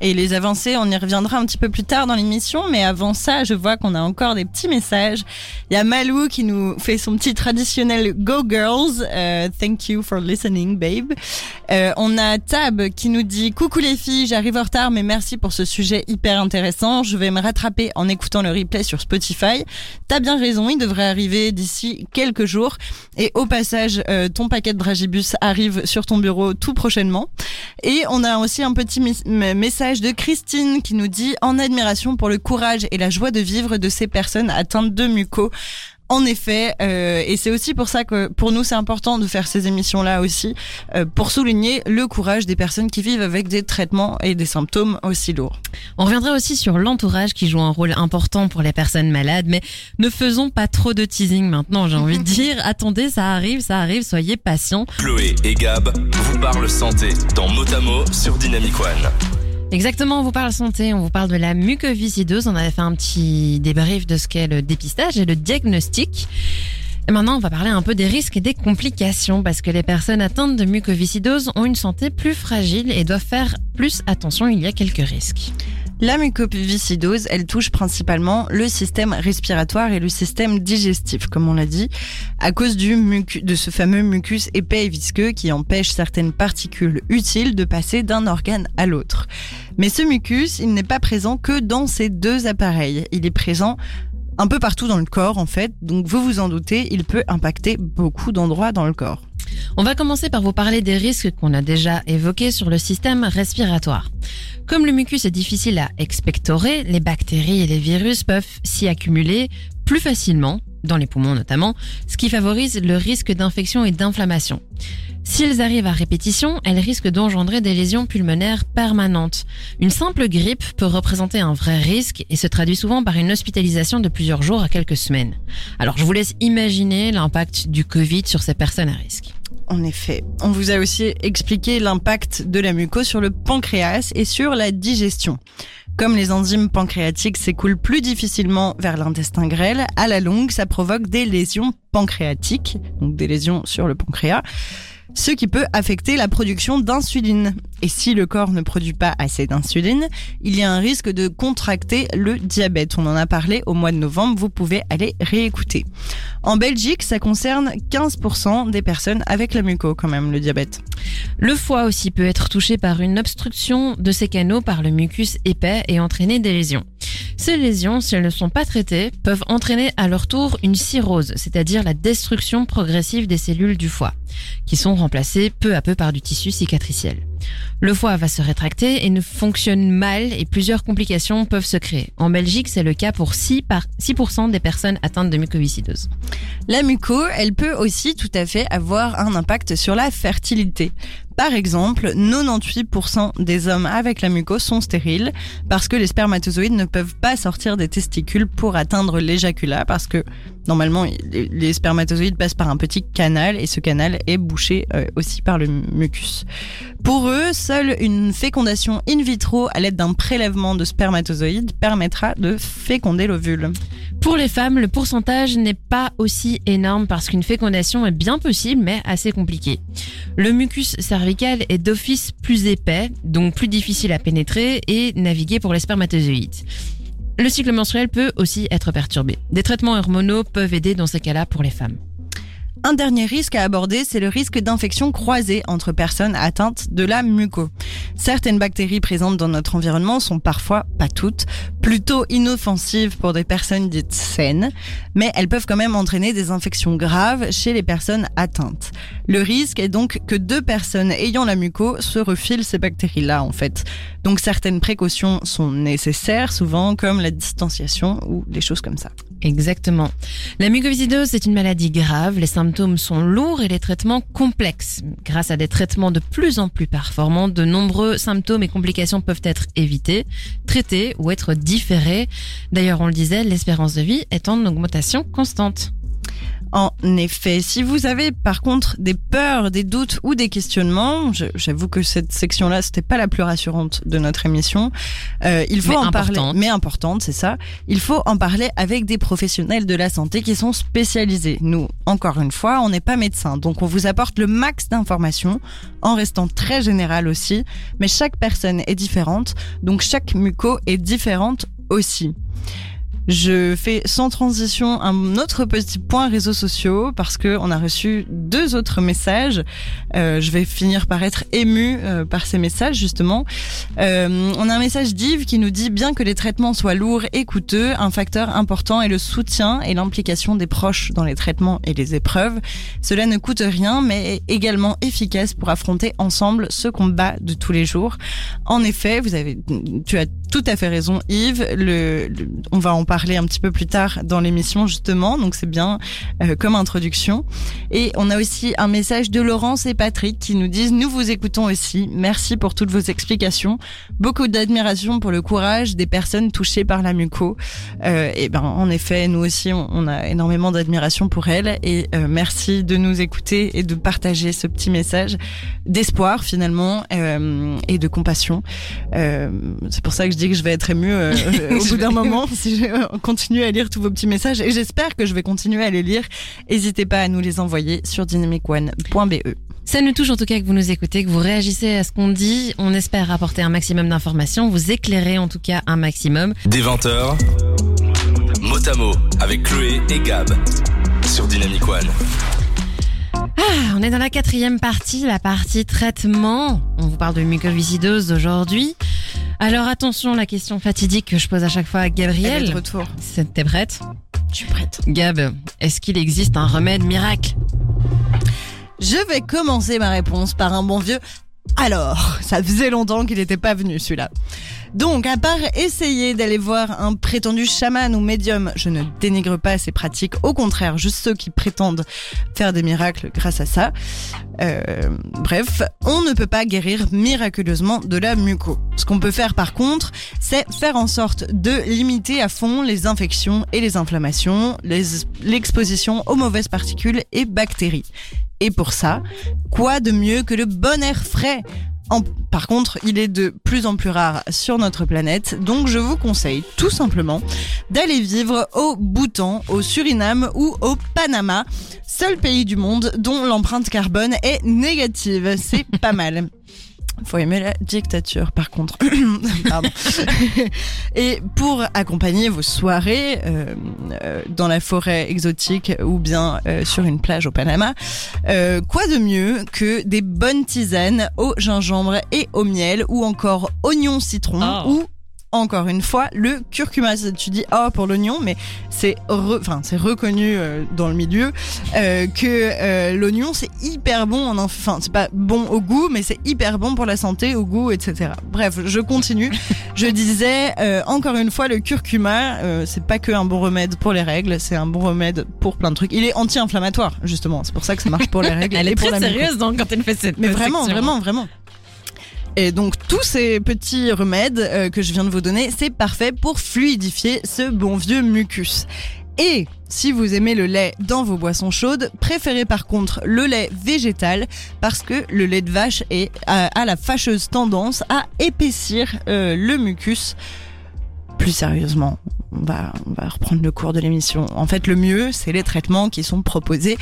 Et les avancées, on y reviendra un petit peu plus tard dans l'émission, mais avant ça, je vois qu'on a encore des petits messages. Il y a Malou qui nous fait son petit traditionnel Go Girls, euh, thank you for listening, babe. Euh, on a Tab qui nous dit coucou les filles, j'arrive en retard, mais merci pour ce sujet hyper intéressant. Je vais me rattraper en écoutant le replay sur Spotify. T'as bien raison, il devrait arriver d'ici quelques jours. Et au passage, euh, ton paquet de Dragibus arrive sur ton bureau tout prochainement. Et on a aussi un petit message de Christine qui nous dit en admiration pour le courage et la joie de vivre de ces personnes atteintes de muco. En effet, euh, et c'est aussi pour ça que pour nous c'est important de faire ces émissions-là aussi, euh, pour souligner le courage des personnes qui vivent avec des traitements et des symptômes aussi lourds. On reviendra aussi sur l'entourage qui joue un rôle important pour les personnes malades, mais ne faisons pas trop de teasing maintenant, j'ai envie de dire. Attendez, ça arrive, ça arrive, soyez patients. Chloé et Gab vous parlent santé dans Motamo sur Dynamic One. Exactement, on vous parle santé, on vous parle de la mucoviscidose. On avait fait un petit débrief de ce qu'est le dépistage et le diagnostic. Et maintenant, on va parler un peu des risques et des complications parce que les personnes atteintes de mucoviscidose ont une santé plus fragile et doivent faire plus attention. Il y a quelques risques. La mucoviscidose, elle touche principalement le système respiratoire et le système digestif, comme on l'a dit, à cause du mucus, de ce fameux mucus épais et visqueux qui empêche certaines particules utiles de passer d'un organe à l'autre. Mais ce mucus, il n'est pas présent que dans ces deux appareils. Il est présent un peu partout dans le corps, en fait. Donc, vous vous en doutez, il peut impacter beaucoup d'endroits dans le corps. On va commencer par vous parler des risques qu'on a déjà évoqués sur le système respiratoire. Comme le mucus est difficile à expectorer, les bactéries et les virus peuvent s'y accumuler plus facilement, dans les poumons notamment, ce qui favorise le risque d'infection et d'inflammation. S'ils arrivent à répétition, elles risquent d'engendrer des lésions pulmonaires permanentes. Une simple grippe peut représenter un vrai risque et se traduit souvent par une hospitalisation de plusieurs jours à quelques semaines. Alors je vous laisse imaginer l'impact du Covid sur ces personnes à risque. En effet, on vous a aussi expliqué l'impact de la mucose sur le pancréas et sur la digestion. Comme les enzymes pancréatiques s'écoulent plus difficilement vers l'intestin grêle, à la longue, ça provoque des lésions pancréatiques, donc des lésions sur le pancréas ce qui peut affecter la production d'insuline. Et si le corps ne produit pas assez d'insuline, il y a un risque de contracter le diabète. On en a parlé au mois de novembre, vous pouvez aller réécouter. En Belgique, ça concerne 15% des personnes avec la muco quand même, le diabète. Le foie aussi peut être touché par une obstruction de ses canaux par le mucus épais et entraîner des lésions. Ces lésions, si elles ne sont pas traitées, peuvent entraîner à leur tour une cirrhose, c'est-à-dire la destruction progressive des cellules du foie, qui sont remplacées peu à peu par du tissu cicatriciel. Le foie va se rétracter et ne fonctionne mal et plusieurs complications peuvent se créer. En Belgique, c'est le cas pour 6%, par 6 des personnes atteintes de mucoviscidose. La muco, elle peut aussi tout à fait avoir un impact sur la fertilité. Par exemple, 98% des hommes avec la mucose sont stériles parce que les spermatozoïdes ne peuvent pas sortir des testicules pour atteindre l'éjaculat parce que normalement les spermatozoïdes passent par un petit canal et ce canal est bouché euh, aussi par le mucus. Pour eux, seule une fécondation in vitro à l'aide d'un prélèvement de spermatozoïdes permettra de féconder l'ovule. Pour les femmes, le pourcentage n'est pas aussi énorme parce qu'une fécondation est bien possible mais assez compliquée. Le mucus cervical est d'office plus épais, donc plus difficile à pénétrer et naviguer pour les spermatozoïdes. Le cycle menstruel peut aussi être perturbé. Des traitements hormonaux peuvent aider dans ces cas-là pour les femmes. Un dernier risque à aborder, c'est le risque d'infection croisée entre personnes atteintes de la muco. Certaines bactéries présentes dans notre environnement sont parfois, pas toutes, plutôt inoffensives pour des personnes dites saines, mais elles peuvent quand même entraîner des infections graves chez les personnes atteintes. Le risque est donc que deux personnes ayant la muco se refilent ces bactéries-là, en fait. Donc certaines précautions sont nécessaires, souvent comme la distanciation ou des choses comme ça. Exactement. La mucoviscidose, c'est une maladie grave. Les symptômes sont lourds et les traitements complexes. Grâce à des traitements de plus en plus performants, de nombreux symptômes et complications peuvent être évités, traités ou être différés. D'ailleurs, on le disait, l'espérance de vie est en augmentation constante. En effet, si vous avez par contre des peurs, des doutes ou des questionnements, j'avoue que cette section-là, c'était pas la plus rassurante de notre émission. euh, il faut Mais en parler, mais importante, c'est ça. Il faut en parler avec des professionnels de la santé qui sont spécialisés. Nous, encore une fois, on n'est pas médecin, donc on vous apporte le max d'informations en restant très général aussi. Mais chaque personne est différente, donc chaque muco est différente aussi. Je fais sans transition un autre petit point réseaux sociaux parce que on a reçu deux autres messages. Euh, je vais finir par être ému euh, par ces messages justement. Euh, on a un message d'Yves qui nous dit bien que les traitements soient lourds et coûteux, un facteur important est le soutien et l'implication des proches dans les traitements et les épreuves. Cela ne coûte rien mais est également efficace pour affronter ensemble ce combat de tous les jours. En effet, vous avez, tu as tout à fait raison, Yves. Le, on va en parler un petit peu plus tard dans l'émission justement, donc c'est bien euh, comme introduction. Et on a aussi un message de Laurence et Patrick qui nous disent nous vous écoutons aussi. Merci pour toutes vos explications. Beaucoup d'admiration pour le courage des personnes touchées par la muco. Euh, et ben en effet, nous aussi on, on a énormément d'admiration pour elles et euh, merci de nous écouter et de partager ce petit message d'espoir finalement euh, et de compassion. Euh, c'est pour ça que je dis que je vais être émue euh, au bout d'un moment si je euh, continue à lire tous vos petits messages et j'espère que je vais continuer à les lire. N'hésitez pas à nous les envoyer sur dynamicone.be. Ça nous touche en tout cas que vous nous écoutez, que vous réagissez à ce qu'on dit. On espère apporter un maximum d'informations, vous éclairer en tout cas un maximum. Des 20h, mot à mot avec Chloé et Gab sur Dynamic One. Ah, on est dans la quatrième partie, la partie traitement. On vous parle de mucoviscidose aujourd'hui. Alors attention, la question fatidique que je pose à chaque fois à Elle est de Gabriel. retour. C'est- T'es prête? Je suis prête. Gab, est-ce qu'il existe un remède miracle? Je vais commencer ma réponse par un bon vieux. Alors, ça faisait longtemps qu'il n'était pas venu celui-là. Donc, à part essayer d'aller voir un prétendu chaman ou médium, je ne dénigre pas ces pratiques, au contraire, juste ceux qui prétendent faire des miracles grâce à ça. Euh, bref, on ne peut pas guérir miraculeusement de la muco. Ce qu'on peut faire par contre, c'est faire en sorte de limiter à fond les infections et les inflammations, l'exposition aux mauvaises particules et bactéries. Et pour ça, quoi de mieux que le bon air frais? Par contre, il est de plus en plus rare sur notre planète, donc je vous conseille tout simplement d'aller vivre au Bhoutan, au Suriname ou au Panama, seul pays du monde dont l'empreinte carbone est négative. C'est pas mal. Faut aimer la dictature, par contre. Pardon. Et pour accompagner vos soirées euh, euh, dans la forêt exotique ou bien euh, sur une plage au Panama, euh, quoi de mieux que des bonnes tisanes au gingembre et au miel ou encore oignon citron Oh. ou encore une fois le curcuma. Tu dis oh pour l'oignon, mais c'est enfin c'est reconnu euh, dans le milieu euh, que euh, l'oignon c'est hyper bon en enfin c'est pas bon au goût, mais c'est hyper bon pour la santé, au goût, etc. Bref, je continue. je disais encore une fois le curcuma, c'est pas que un bon remède pour les règles, c'est un bon remède pour plein de trucs. Il est anti-inflammatoire justement, c'est pour ça que ça marche pour les règles. Elle et est pour très sérieuse donc, quand elle fait cette Mais vraiment, vraiment, vraiment. Et donc tous ces petits remèdes euh, que je viens de vous donner, c'est parfait pour fluidifier ce bon vieux mucus. Et si vous aimez le lait dans vos boissons chaudes, préférez par contre le lait végétal parce que le lait de vache est, a, a la fâcheuse tendance à épaissir euh, le mucus. Plus sérieusement, on va, on va reprendre le cours de l'émission. En fait, le mieux, c'est les traitements qui sont proposés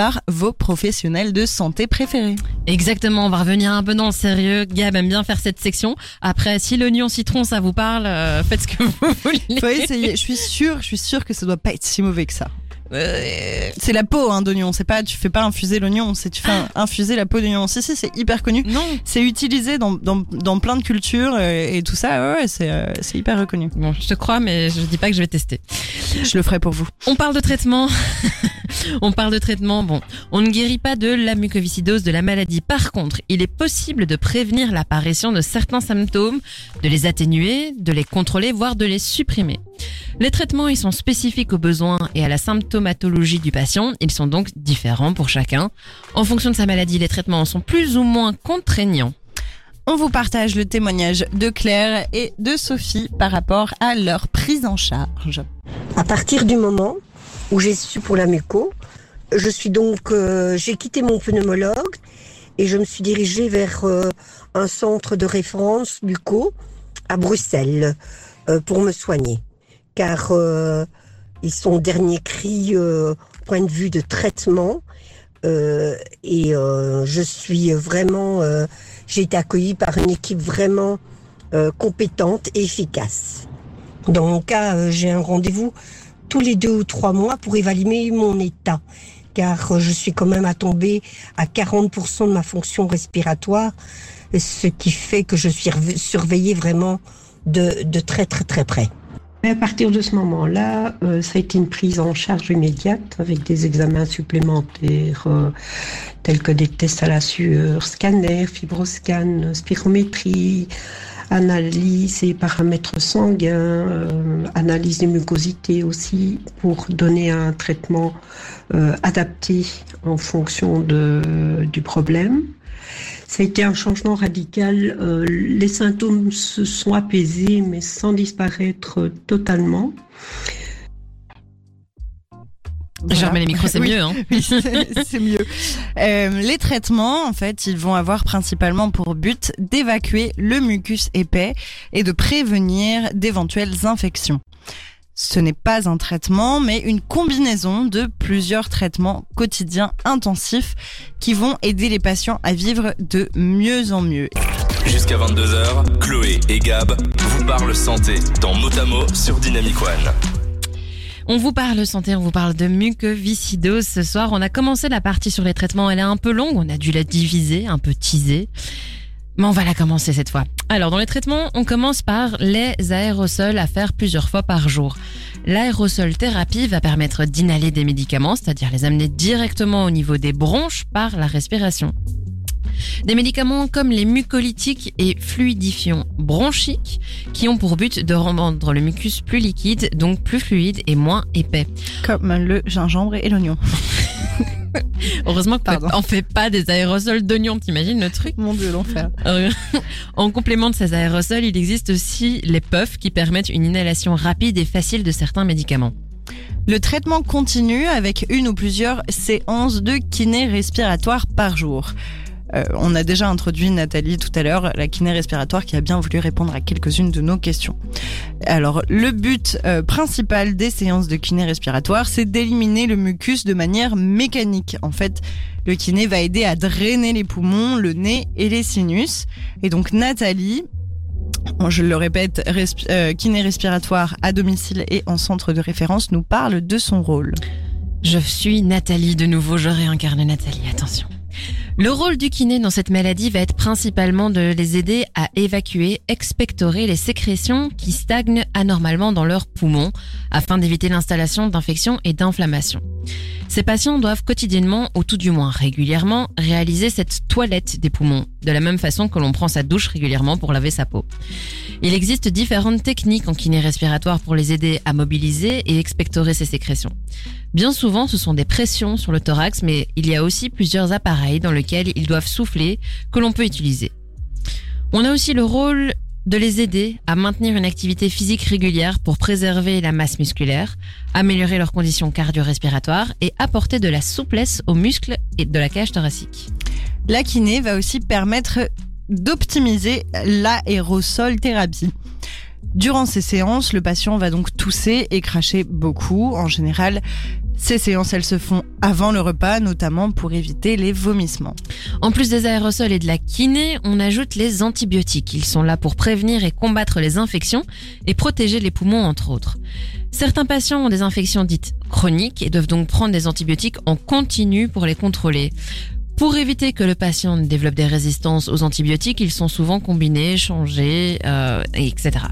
par vos professionnels de santé préférés. Exactement, on va revenir un peu dans le sérieux. Gab aime bien faire cette section. Après, si l'oignon citron ça vous parle, euh, faites ce que vous voulez. Faut essayer. Je suis sûre, je suis sûre que ça doit pas être si mauvais que ça. Euh, C'est la peau hein, d'oignon. C'est pas, tu fais pas infuser l'oignon, c'est tu fais un- infuser la peau d'oignon. Si si, c'est hyper connu. non. C'est utilisé dans, dans, dans plein de cultures euh, et tout ça. Ouais, c'est euh, hyper reconnu. Bon, je te crois, mais je dis pas que je vais tester. Je le ferai pour vous. On parle de traitement. on parle de traitement. Bon, on ne guérit pas de la mucoviscidose, de la maladie. Par contre, il est possible de prévenir l'apparition de certains symptômes, de les atténuer, de les contrôler, voire de les supprimer. Les traitements, ils sont spécifiques aux besoins et à la symptomatologie du patient. Ils sont donc différents pour chacun. En fonction de sa maladie, les traitements sont plus ou moins contraignants. On vous partage le témoignage de Claire et de Sophie par rapport à leur prise en charge. À partir du moment où j'ai su pour la muco, je suis donc, euh, j'ai quitté mon pneumologue et je me suis dirigée vers euh, un centre de référence muco à Bruxelles euh, pour me soigner, car euh, ils sont dernier cri euh, point de vue de traitement. Euh, et je suis vraiment, j'ai été accueillie par une équipe vraiment compétente et efficace. Dans mon cas, j'ai un rendez-vous tous les deux ou trois mois pour évaluer mon état, car euh, je suis quand même à tomber à 40% de ma fonction respiratoire, ce qui fait que je suis surveillée vraiment de, très très très près. À partir de ce moment-là, euh, ça a été une prise en charge immédiate avec des examens supplémentaires euh, tels que des tests à la sueur, scanner, fibroscan, spirométrie, analyse et paramètres sanguins, euh, analyse des mucosités aussi pour donner un traitement euh, adapté en fonction de, du problème. Ça a été un changement radical. Euh, les symptômes se sont apaisés, mais sans disparaître euh, totalement. Je remets les micros, c'est Oui. mieux. Hein. Oui, c'est c'est mieux. Euh, les traitements, en fait, ils vont avoir principalement pour but d'évacuer le mucus épais et de prévenir d'éventuelles infections. Ce n'est pas un traitement, mais une combinaison de plusieurs traitements quotidiens intensifs qui vont aider les patients à vivre de mieux en mieux. Jusqu'à 22h, Chloé et Gab vous parlent santé dans Motamo sur Dynamic One. On vous parle santé, on vous parle de mucoviscidose ce soir. On a commencé la partie sur les traitements, elle est un peu longue, on a dû la diviser, un peu teaser. Mais on va la commencer cette fois. Alors, dans les traitements, on commence par les aérosols à faire plusieurs fois par jour. L'aérosol thérapie va permettre d'inhaler des médicaments, c'est-à-dire les amener directement au niveau des bronches par la respiration. Des médicaments comme les mucolytiques et fluidifiants bronchiques qui ont pour but de rendre le mucus plus liquide, donc plus fluide et moins épais. Comme le gingembre et l'oignon. Heureusement qu'on fait pas des aérosols d'oignons, t'imagines le truc? Mon dieu, l'enfer. Euh, En complément de ces aérosols, il existe aussi les puffs qui permettent une inhalation rapide et facile de certains médicaments. Le traitement continue avec une ou plusieurs séances de kiné respiratoire par jour. Euh, on a déjà introduit Nathalie tout à l'heure, la kiné respiratoire, qui a bien voulu répondre à quelques-unes de nos questions. Alors, le but euh, principal des séances de kiné respiratoire, c'est d'éliminer le mucus de manière mécanique. En fait, le kiné va aider à drainer les poumons, le nez et les sinus. Et donc, Nathalie, je le répète, resp- euh, kiné respiratoire à domicile et en centre de référence, nous parle de son rôle. Je suis Nathalie de nouveau, je réincarne Nathalie, attention. Le rôle du kiné dans cette maladie va être principalement de les aider à évacuer, expectorer les sécrétions qui stagnent anormalement dans leurs poumons afin d'éviter l'installation d'infections et d'inflammations. Ces patients doivent quotidiennement, ou tout du moins régulièrement, réaliser cette toilette des poumons, de la même façon que l'on prend sa douche régulièrement pour laver sa peau. Il existe différentes techniques en kiné respiratoire pour les aider à mobiliser et expectorer ces sécrétions. Bien souvent, ce sont des pressions sur le thorax, mais il y a aussi plusieurs appareils dans lesquels ils doivent souffler que l'on peut utiliser. On a aussi le rôle de les aider à maintenir une activité physique régulière pour préserver la masse musculaire, améliorer leurs conditions cardio-respiratoires et apporter de la souplesse aux muscles et de la cage thoracique. La kiné va aussi permettre d'optimiser l'aérosol thérapie. Durant ces séances, le patient va donc tousser et cracher beaucoup. En général, Ces séances, elles se font avant le repas, notamment pour éviter les vomissements. En plus des aérosols et de la kiné, on ajoute les antibiotiques. Ils sont là pour prévenir et combattre les infections et protéger les poumons, entre autres. Certains patients ont des infections dites chroniques et doivent donc prendre des antibiotiques en continu pour les contrôler. Pour éviter que le patient ne développe des résistances aux antibiotiques, ils sont souvent combinés, changés, euh, etc.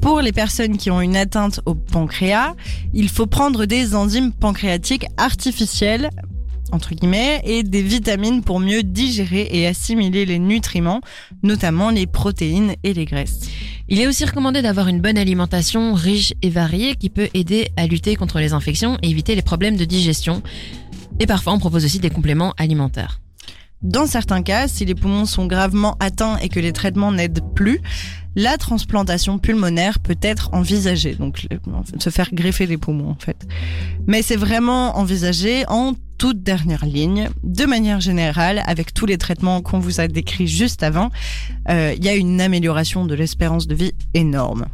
Pour les personnes qui ont une atteinte au pancréas, il faut prendre des enzymes pancréatiques artificielles entre guillemets, et des vitamines pour mieux digérer et assimiler les nutriments, notamment les protéines et les graisses. Il est aussi recommandé d'avoir une bonne alimentation riche et variée qui peut aider à lutter contre les infections et éviter les problèmes de digestion. Et parfois, on propose aussi des compléments alimentaires. Dans certains cas, si les poumons sont gravement atteints et que les traitements n'aident plus, la transplantation pulmonaire peut être envisagée. Donc, se faire greffer les poumons, en fait. Mais c'est vraiment envisagé en toute dernière ligne. De manière générale, avec tous les traitements qu'on vous a décrits juste avant, euh, il y a une amélioration de l'espérance de vie énorme.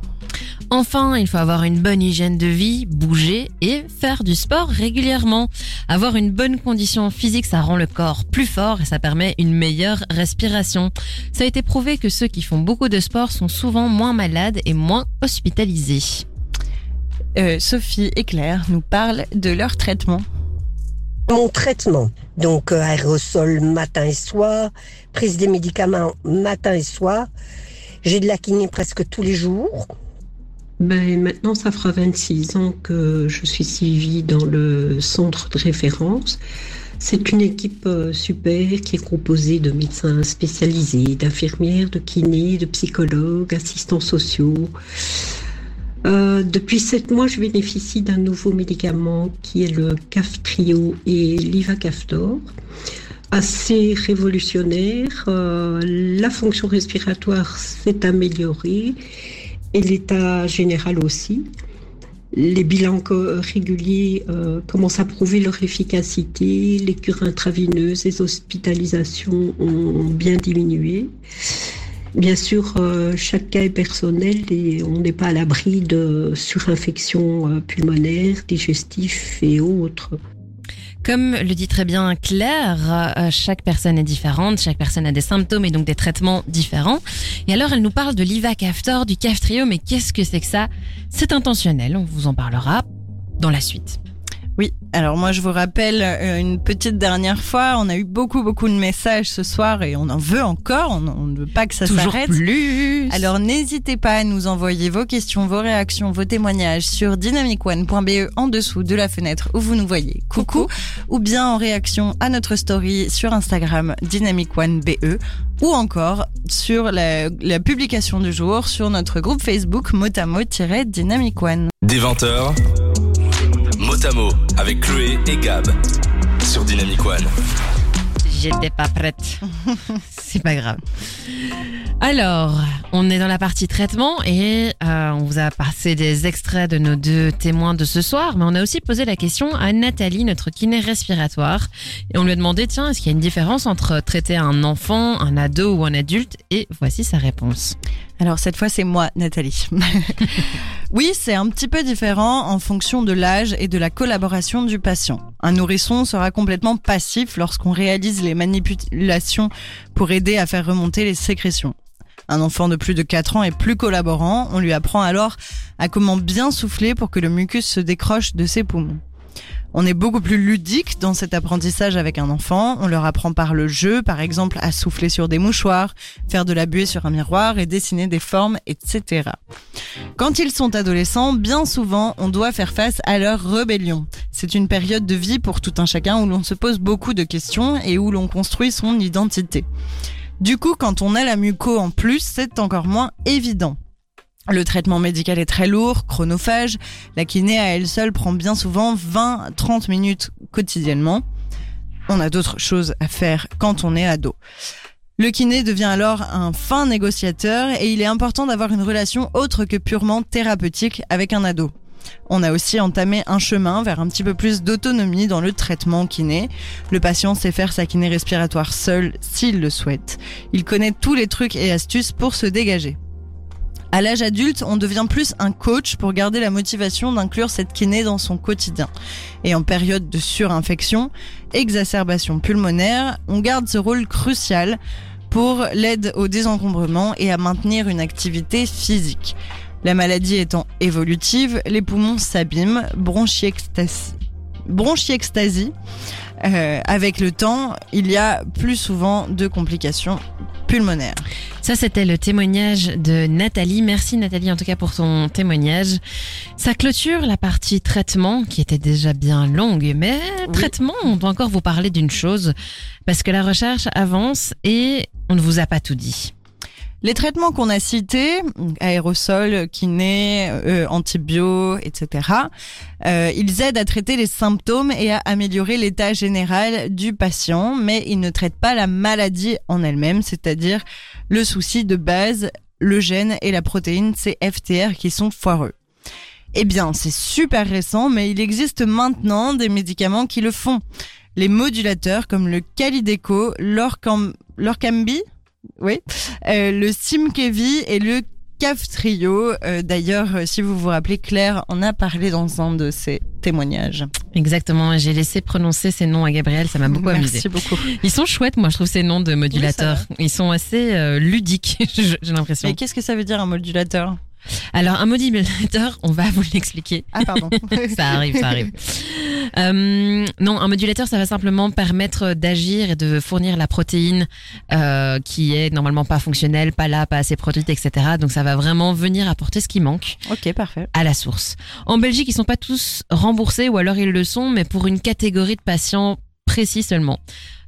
Enfin, il faut avoir une bonne hygiène de vie, bouger et faire du sport régulièrement. Avoir une bonne condition physique, ça rend le corps plus fort et ça permet une meilleure respiration. Ça a été prouvé que ceux qui font beaucoup de sport sont souvent moins malades et moins hospitalisés. Euh, Sophie et Claire nous parlent de leur traitement. Mon traitement, donc euh, aérosol matin et soir, prise des médicaments matin et soir. J'ai de la kiné presque tous les jours. Ben, maintenant, ça fera 26 ans que je suis suivie dans le centre de référence. C'est une équipe euh, super qui est composée de médecins spécialisés, d'infirmières, de kinés, de psychologues, assistants sociaux. Euh, depuis sept mois, je bénéficie d'un nouveau médicament qui est le Caftrio et l'Ivacaftor. Assez révolutionnaire. Euh, la fonction respiratoire s'est améliorée et l'état général aussi. Les bilans réguliers euh, commencent à prouver leur efficacité. Les cures intraveineuses, les hospitalisations ont bien diminué. Bien sûr, euh, chaque cas est personnel et on n'est pas à l'abri de surinfections euh, pulmonaires, digestifs et autres. Comme le dit très bien Claire, euh, chaque personne est différente, chaque personne a des symptômes et donc des traitements différents. Et alors elle nous parle de l'Ivacaftor, du Caftrio, mais qu'est-ce que c'est que ça? C'est intentionnel, on vous en parlera dans la suite. Oui, alors moi je vous rappelle euh, une petite dernière fois, on a eu beaucoup beaucoup de messages ce soir et on en veut encore, on, ne veut pas que ça s'arrête. plus. Alors n'hésitez pas à nous envoyer vos questions, vos réactions, vos témoignages sur dynamicone.be en dessous de la fenêtre où vous nous voyez. Coucou, ou bien en réaction à notre story sur Instagram dynamicone.be ou encore sur la, la, publication du jour sur notre groupe Facebook motamo-dynamic one. Des 20 Motamo avec Chloé et Gab sur Dynamic One. J'étais pas prête. C'est pas grave. Alors, on est dans la partie traitement et euh, on vous a passé des extraits de nos deux témoins de ce soir, mais on a aussi posé la question à Nathalie, notre kiné respiratoire, et on lui a demandé, tiens, est-ce qu'il y a une différence entre traiter un enfant, un ado ou un adulte? Et voici sa réponse. Alors cette fois c'est moi Nathalie. oui c'est un petit peu différent en fonction de l'âge et de la collaboration du patient. Un nourrisson sera complètement passif lorsqu'on réalise les manipulations pour aider à faire remonter les sécrétions. Un enfant de plus de 4 ans est plus collaborant, on lui apprend alors à comment bien souffler pour que le mucus se décroche de ses poumons. On est beaucoup plus ludique dans cet apprentissage avec un enfant. On leur apprend par le jeu, par exemple, à souffler sur des mouchoirs, faire de la buée sur un miroir et dessiner des formes, etc. Quand ils sont adolescents, bien souvent, on doit faire face à leur rébellion. C'est une période de vie pour tout un chacun où l'on se pose beaucoup de questions et où l'on construit son identité. Du coup, quand on a la muco en plus, c'est encore moins évident. Le traitement médical est très lourd, chronophage. La kiné à elle seule prend bien souvent 20-30 minutes quotidiennement. On a d'autres choses à faire quand on est ado. Le kiné devient alors un fin négociateur et il est important d'avoir une relation autre que purement thérapeutique avec un ado. On a aussi entamé un chemin vers un petit peu plus d'autonomie dans le traitement kiné. Le patient sait faire sa kiné respiratoire seul s'il le souhaite. Il connaît tous les trucs et astuces pour se dégager. À l'âge adulte, on devient plus un coach pour garder la motivation d'inclure cette kiné dans son quotidien. Et en période de surinfection, exacerbation pulmonaire, on garde ce rôle crucial pour l'aide au désencombrement et à maintenir une activité physique. La maladie étant évolutive, les poumons s'abîment, bronchiectasie. bronchiectasie. Euh, avec le temps, il y a plus souvent de complications pulmonaires. Ça, c'était le témoignage de Nathalie. Merci Nathalie en tout cas pour ton témoignage. Ça clôture la partie traitement qui était déjà bien longue, mais traitement, on doit encore vous parler d'une chose parce que la recherche avance et on ne vous a pas tout dit. Les traitements qu'on a cités, aérosols, kiné, euh, antibio, etc., euh, ils aident à traiter les symptômes et à améliorer l'état général du patient, mais ils ne traitent pas la maladie en elle-même, c'est-à-dire le souci de base, le gène et la protéine CFTR qui sont foireux. Eh bien, c'est super récent, mais il existe maintenant des médicaments qui le font. Les modulateurs comme le Calideco, l'Orcambi, oui, euh, le Simkevi et le CAF Trio. Euh, d'ailleurs, euh, si vous vous rappelez, Claire en a parlé dans un de ses témoignages. Exactement, j'ai laissé prononcer ces noms à Gabriel, ça m'a beaucoup amusé. Merci beaucoup. Ils sont chouettes, moi je trouve ces noms de modulateurs. Ils sont assez ludiques, j'ai l'impression. Et qu'est-ce que ça veut dire un modulateur? Alors, un modulateur, on va vous l'expliquer. Ah, pardon. ça arrive, ça arrive. Euh, non, un modulateur, ça va simplement permettre d'agir et de fournir la protéine euh, qui est normalement pas fonctionnelle, pas là, pas assez produite, etc. Donc, ça va vraiment venir apporter ce qui manque. Ok, parfait. À la source. En Belgique, ils sont pas tous remboursés, ou alors ils le sont, mais pour une catégorie de patients précis seulement.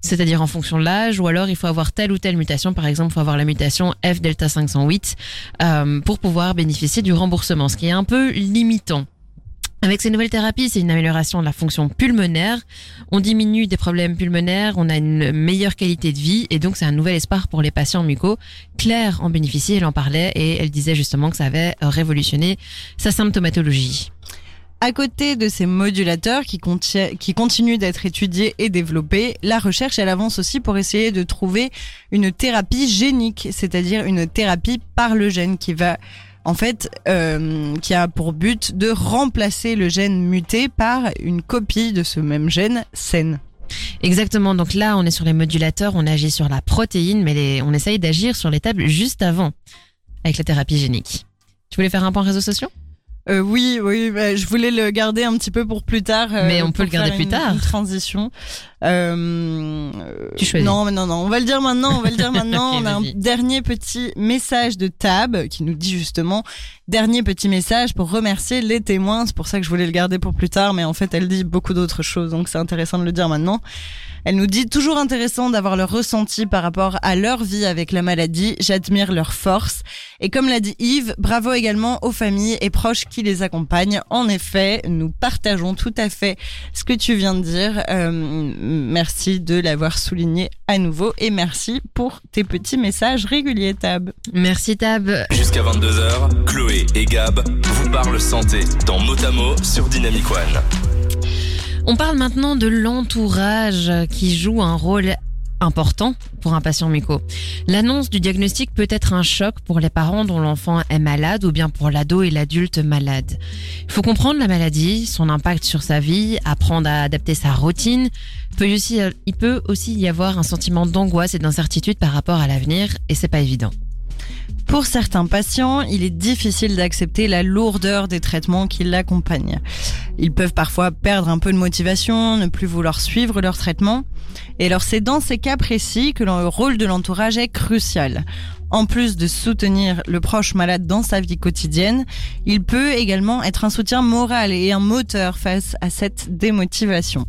C'est-à-dire en fonction de l'âge, ou alors il faut avoir telle ou telle mutation. Par exemple, il faut avoir la mutation F delta 508 euh, pour pouvoir bénéficier du remboursement, ce qui est un peu limitant. Avec ces nouvelles thérapies, c'est une amélioration de la fonction pulmonaire. On diminue des problèmes pulmonaires, on a une meilleure qualité de vie et donc c'est un nouvel espoir pour les patients mucos. Claire en bénéficie, elle en parlait et elle disait justement que ça avait révolutionné sa symptomatologie. À côté de ces modulateurs qui, qui continuent d'être étudiés et développés, la recherche elle avance aussi pour essayer de trouver une thérapie génique, c'est-à-dire une thérapie par le gène qui va en fait, euh, qui a pour but de remplacer le gène muté par une copie de ce même gène saine. Exactement. Donc là, on est sur les modulateurs, on agit sur la protéine, mais on essaye d'agir sur l'étape juste avant, avec la thérapie génique. Tu voulais faire un point réseaux sociaux? Euh, oui, oui, bah, je voulais le garder un petit peu pour plus tard. Euh, mais on peut le garder plus tard. Une transition. Euh, tu choisis. Non, non, non, on va le dire maintenant. On va le dire maintenant. on a un dernier petit message de Tab qui nous dit justement dernier petit message pour remercier les témoins. C'est pour ça que je voulais le garder pour plus tard, mais en fait, elle dit beaucoup d'autres choses, donc c'est intéressant de le dire maintenant. Elle nous dit toujours intéressant d'avoir leur ressenti par rapport à leur vie avec la maladie. J'admire leur force. Et comme l'a dit Yves, bravo également aux familles et proches qui les accompagnent. En effet, nous partageons tout à fait ce que tu viens de dire. Euh, merci de l'avoir souligné à nouveau et merci pour tes petits messages réguliers, Tab. Merci, Tab. Jusqu'à 22h, Chloé et Gab vous parlent santé dans Motamo sur Dynamic One. On parle maintenant de l'entourage qui joue un rôle important pour un patient muco. L'annonce du diagnostic peut être un choc pour les parents dont l'enfant est malade ou bien pour l'ado et l'adulte malade. Il faut comprendre la maladie, son impact sur sa vie, apprendre à adapter sa routine. Aussi, il peut aussi y avoir un sentiment d'angoisse et d'incertitude par rapport à l'avenir et c'est pas évident. Pour certains patients, il est difficile d'accepter la lourdeur des traitements qui l'accompagnent. Ils peuvent parfois perdre un peu de motivation, ne plus vouloir suivre leur traitement. Et alors c'est dans ces cas précis que le rôle de l'entourage est crucial. En plus de soutenir le proche malade dans sa vie quotidienne, il peut également être un soutien moral et un moteur face à cette démotivation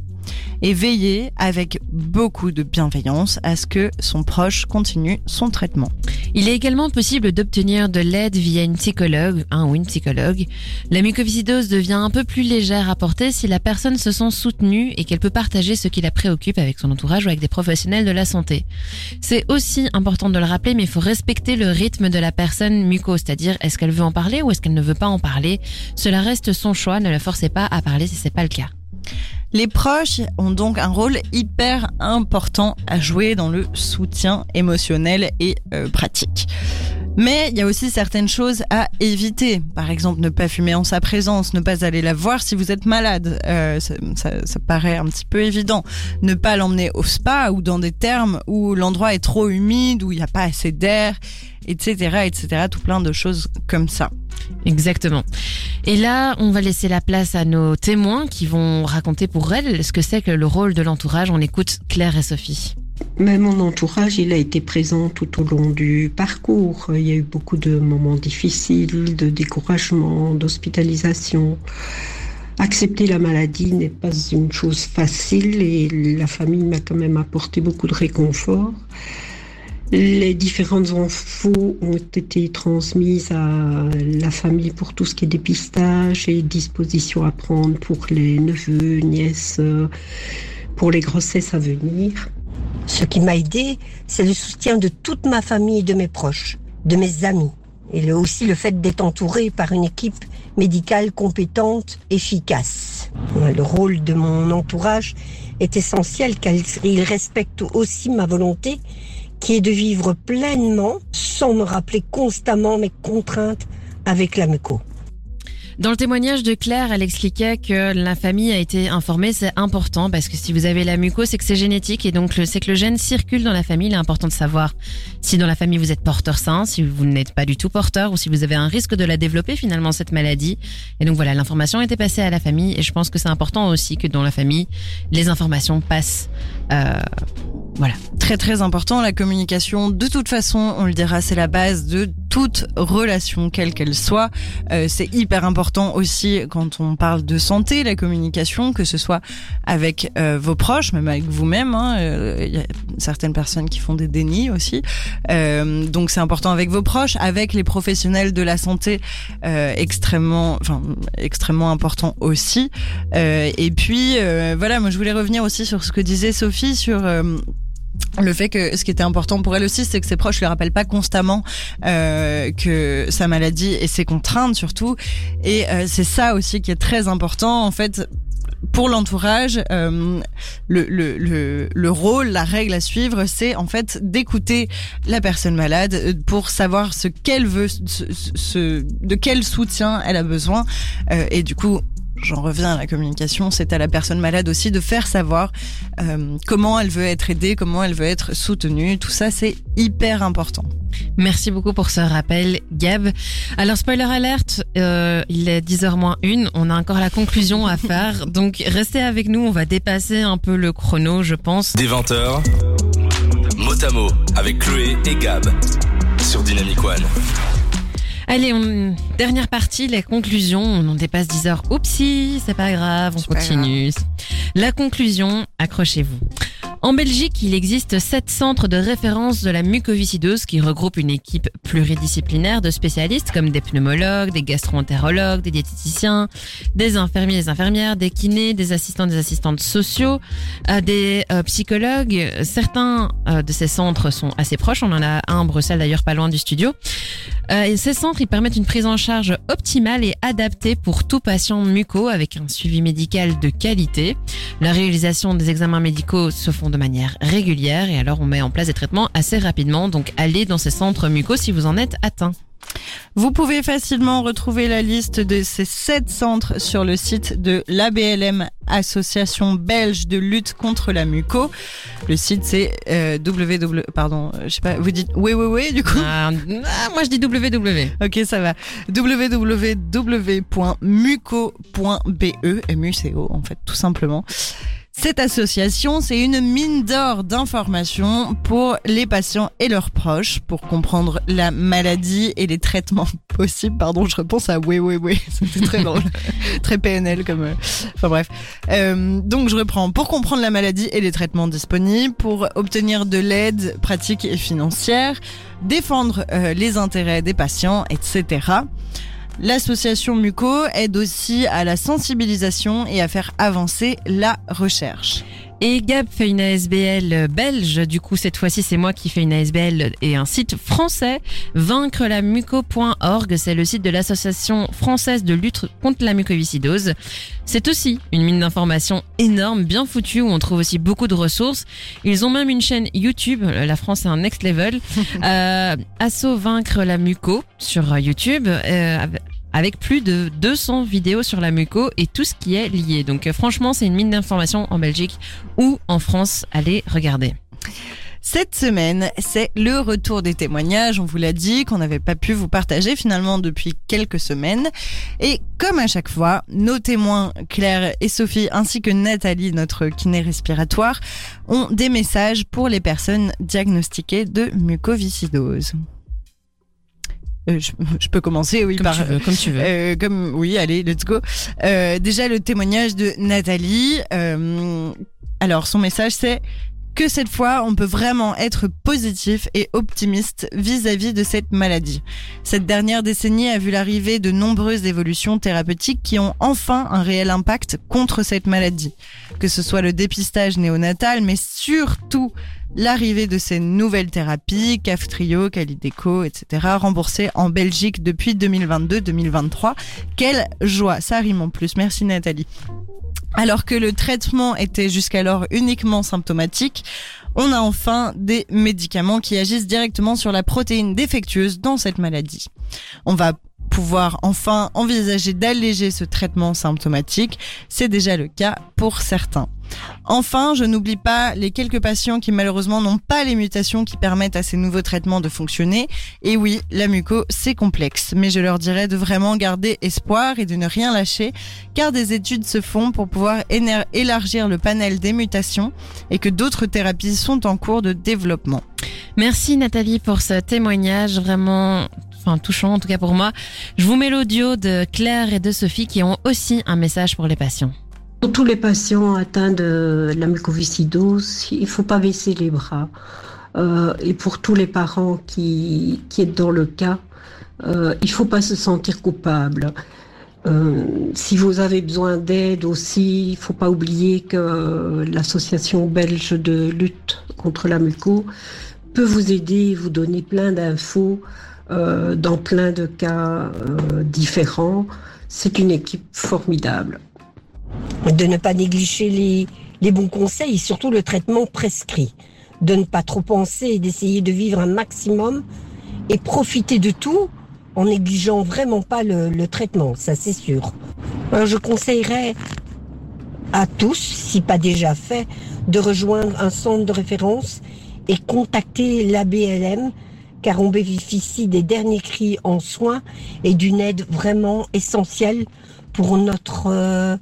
et veiller avec beaucoup de bienveillance à ce que son proche continue son traitement. Il est également possible d'obtenir de l'aide via une psychologue, un ou une psychologue. La mucoviscidose devient un peu plus légère à porter si la personne se sent soutenue et qu'elle peut partager ce qui la préoccupe avec son entourage ou avec des professionnels de la santé. C'est aussi important de le rappeler, mais il faut respecter le rythme de la personne muco, c'est-à-dire est-ce qu'elle veut en parler ou est-ce qu'elle ne veut pas en parler. Cela reste son choix, ne la forcez pas à parler si c'est pas le cas. Les proches ont donc un rôle hyper important à jouer dans le soutien émotionnel et euh, pratique. Mais il y a aussi certaines choses à éviter. Par exemple, ne pas fumer en sa présence, ne pas aller la voir si vous êtes malade. Euh, ça, paraît un petit peu évident. Ne pas l'emmener au spa ou dans des termes où l'endroit est trop humide, où il n'y a pas assez d'air, etc., etc. Tout plein de choses comme ça. Exactement. Et là, on va laisser la place à nos témoins qui vont raconter pour elles ce que c'est que le rôle de l'entourage. On écoute Claire et Sophie. Mais mon entourage, il a été présent tout au long du parcours. Il y a eu beaucoup de moments difficiles, de découragement, d'hospitalisation. Accepter la maladie n'est pas une chose facile et la famille m'a quand même apporté beaucoup de réconfort. Les différentes infos ont été transmises à la famille pour tout ce qui est dépistage et dispositions à prendre pour les neveux, nièces, pour les grossesses à venir. Ce qui m'a aidé, c'est le soutien de toute ma famille et de mes proches, de mes amis. Et aussi le fait d'être entouré par une équipe médicale compétente, efficace. Le rôle de mon entourage est essentiel car il respecte aussi ma volonté qui est de vivre pleinement sans me rappeler constamment mes contraintes avec la muco. Dans le témoignage de Claire, elle expliquait que la famille a été informée, c'est important parce que si vous avez la muco, c'est que c'est génétique et donc c'est que le gène circule dans la famille. Il est important de savoir si dans la famille vous êtes porteur sain, si vous n'êtes pas du tout porteur ou si vous avez un risque de la développer finalement cette maladie. Et donc voilà, l'information été passée à la famille et je pense que c'est important aussi que dans la famille, les informations passent. Euh, voilà. Très très important, la communication. De toute façon, on le dira, c'est la base de toute relation, quelle qu'elle soit. Euh, c'est hyper important aussi quand on parle de santé, la communication, que ce soit avec euh, vos proches, même avec vous-même. Hein. Euh, il y a certaines personnes qui font des dénis aussi. Euh, donc c'est important avec vos proches, avec les professionnels de la santé, extrêmement, enfin extrêmement important aussi. et puis voilà, moi je voulais revenir aussi sur ce que disait Sophie sur le fait que ce qui était important pour elle aussi, c'est que ses proches lui rappellent pas constamment euh, que sa maladie et ses contraintes surtout. Et euh, c'est ça aussi qui est très important en fait. Pour l'entourage, euh, le, le, le, le, rôle, la règle à suivre, c'est en fait d'écouter la personne malade euh, pour savoir ce qu'elle veut, ce, de quel soutien elle a besoin. Euh, et du coup, j'en reviens à la communication, c'est à la personne malade aussi de faire savoir euh, comment elle veut être aidée, comment elle veut être soutenue. Tout ça, c'est hyper important. Merci beaucoup pour ce rappel, Gab. Alors, spoiler alerte, euh, il est 10h moins 1, on a encore la conclusion à faire. Donc, restez avec nous, on va dépasser un peu le chrono, je pense. Des 20h, mot avec Chloé et Gab sur Dynamic One. Allez, on... dernière partie, les conclusions. On en dépasse 10 heures. Oupsie, c'est pas grave, on continue. La conclusion, accrochez-vous. En Belgique, il existe sept centres de référence de la mucoviscidose qui regroupent une équipe pluridisciplinaire de spécialistes comme des pneumologues, des gastroentérologues, des diététiciens, des infirmiers, des infirmières, des kinés, des assistants, des assistantes sociaux, euh, des euh, psychologues. Certains euh, de ces centres sont assez proches. On en a un à Bruxelles d'ailleurs pas loin du studio. ces centres, ils permettent une prise en charge optimale et adaptée pour tout patient muco avec un suivi médical de qualité. La réalisation des examens médicaux se font de manière régulière et alors on met en place des traitements assez rapidement. Donc allez dans ces centres mucos si vous en êtes atteint. Vous pouvez facilement retrouver la liste de ces sept centres sur le site de l'ABLM, Association belge de lutte contre la muco. Le site c'est euh, www. Pardon, je sais pas. Vous dites oui oui oui du coup? Ah, ah, moi je dis www. Ok ça va. www.muco.be, MUCO en fait tout simplement. Cette association, c'est une mine d'or d'informations pour les patients et leurs proches pour comprendre la maladie et les traitements possibles. Pardon, je repense à oui, oui, oui. C'était très drôle. très PNL comme... Euh, enfin bref. Euh, donc je reprends. Pour comprendre la maladie et les traitements disponibles, pour obtenir de l'aide pratique et financière, défendre euh, les intérêts des patients, etc. L'association MUCO aide aussi à la sensibilisation et à faire avancer la recherche. Et Gab fait une ASBL belge. Du coup, cette fois-ci, c'est moi qui fais une ASBL et un site français. Vaincre la muco.org, c'est le site de l'association française de lutte contre la mucoviscidose. C'est aussi une mine d'informations énorme, bien foutue, où on trouve aussi beaucoup de ressources. Ils ont même une chaîne YouTube. La France est un next level. euh, Asso vaincre la muco sur YouTube. Euh, avec plus de 200 vidéos sur la muco et tout ce qui est lié. Donc euh, franchement, c'est une mine d'informations en Belgique ou en France. Allez regarder. Cette semaine, c'est le retour des témoignages. On vous l'a dit qu'on n'avait pas pu vous partager finalement depuis quelques semaines. Et comme à chaque fois, nos témoins, Claire et Sophie, ainsi que Nathalie, notre kiné respiratoire, ont des messages pour les personnes diagnostiquées de mucoviscidose. Euh, je, je, peux commencer, oui, comme par, tu veux, comme tu veux. Euh, comme oui, allez, let's go. Euh, déjà le témoignage de Nathalie. Euh, alors son message c'est que cette fois, on peut vraiment être positif et optimiste vis-à-vis de cette maladie. Cette dernière décennie a vu l'arrivée de nombreuses évolutions thérapeutiques qui ont enfin un réel impact contre cette maladie. Que ce soit le dépistage néonatal, mais surtout l'arrivée de ces nouvelles thérapies, Caftrio, Calideco, etc., remboursées en Belgique depuis 2022-2023. Quelle joie, ça rime en plus. Merci Nathalie. Alors que le traitement était jusqu'alors uniquement symptomatique, on a enfin des médicaments qui agissent directement sur la protéine défectueuse dans cette maladie. On va pouvoir enfin envisager d'alléger ce traitement symptomatique. C'est déjà le cas pour certains. Enfin, je n'oublie pas les quelques patients qui malheureusement n'ont pas les mutations qui permettent à ces nouveaux traitements de fonctionner. Et oui, la muco, c'est complexe, mais je leur dirais de vraiment garder espoir et de ne rien lâcher, car des études se font pour pouvoir élargir le panel des mutations et que d'autres thérapies sont en cours de développement. Merci Nathalie pour ce témoignage vraiment touchant en tout cas pour moi. Je vous mets l'audio de Claire et de Sophie qui ont aussi un message pour les patients. Pour tous les patients atteints de la mucoviscidose, il ne faut pas baisser les bras. Euh, et pour tous les parents qui, qui est dans le cas, euh, il ne faut pas se sentir coupable. Euh, si vous avez besoin d'aide aussi, il ne faut pas oublier que l'association belge de lutte contre la muco peut vous aider, vous donner plein d'infos dans plein de cas différents. C'est une équipe formidable de ne pas négliger les, les bons conseils, surtout le traitement prescrit, de ne pas trop penser et d'essayer de vivre un maximum et profiter de tout en négligeant vraiment pas le, le traitement, ça c'est sûr. Je conseillerais à tous, si pas déjà fait, de rejoindre un centre de référence et contacter la BLM car on bénéficie des derniers cris en soins et d'une aide vraiment essentielle pour notre euh,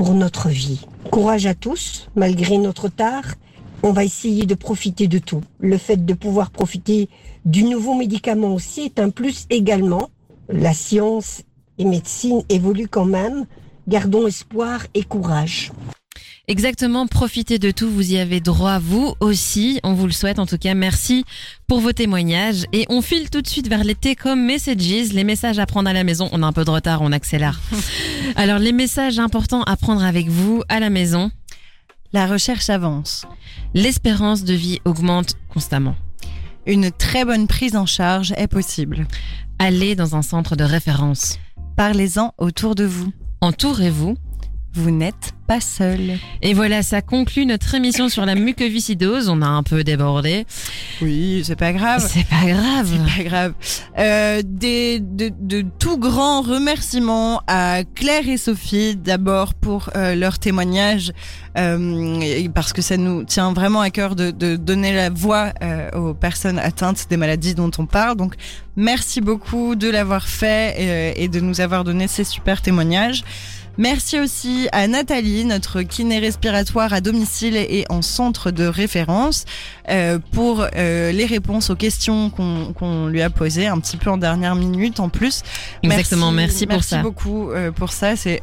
pour notre vie. Courage à tous, malgré notre tard. On va essayer de profiter de tout. Le fait de pouvoir profiter du nouveau médicament aussi est un plus également. La science et médecine évoluent quand même. Gardons espoir et courage. Exactement, profitez de tout, vous y avez droit vous aussi, on vous le souhaite en tout cas. Merci pour vos témoignages et on file tout de suite vers les T-Com Messages, les messages à prendre à la maison. On a un peu de retard, on accélère. Alors les messages importants à prendre avec vous à la maison. La recherche avance. L'espérance de vie augmente constamment. Une très bonne prise en charge est possible. Allez dans un centre de référence. Parlez-en autour de vous. Entourez-vous. Vous n'êtes pas seul. Et voilà, ça conclut notre émission sur la mucoviscidose. On a un peu débordé. Oui, c'est pas grave. C'est pas grave. C'est pas grave. Euh, des, de, de tout grands remerciements à Claire et Sophie d'abord pour euh, leur témoignage euh, parce que ça nous tient vraiment à cœur de, de donner la voix euh, aux personnes atteintes des maladies dont on parle. Donc merci beaucoup de l'avoir fait euh, et de nous avoir donné ces super témoignages. Merci aussi à Nathalie, notre kiné respiratoire à domicile et en centre de référence, euh, pour euh, les réponses aux questions qu'on lui a posées un petit peu en dernière minute en plus. Exactement, merci, pour ça. Merci beaucoup euh, pour ça. C'est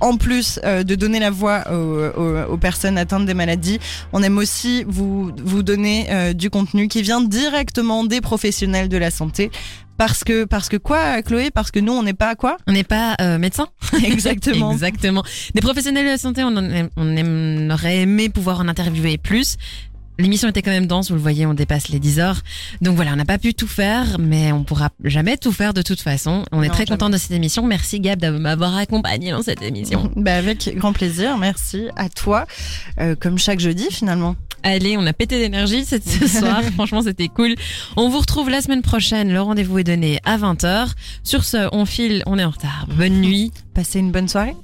en plus euh, de donner la voix aux, aux, aux, personnes atteintes des maladies, on aime aussi vous, vous donner euh, du contenu qui vient directement des professionnels de la santé Parce que, parce que quoi, Chloé? Parce que nous, on n'est pas quoi? On n'est pas euh, médecin Exactement. Exactement. Des professionnels de la santé, on, en on aurait aimé pouvoir en interviewer plus. L'émission était quand même dense, vous le voyez, on dépasse les 10 heures. Donc voilà, on n'a pas pu tout faire, mais on pourra jamais tout faire de toute façon. On est Non, très content de cette émission. Merci Gab de m'avoir accompagné dans cette émission. Bah, avec grand plaisir, merci à toi, Euh, comme chaque jeudi finalement. Allez, on a pété d'énergie cette- ce soir. Franchement, c'était cool. On vous retrouve la semaine prochaine. Le rendez-vous est donné à 20h. Sur ce, on file, on est en retard. Bonne nuit. Passez une bonne soirée.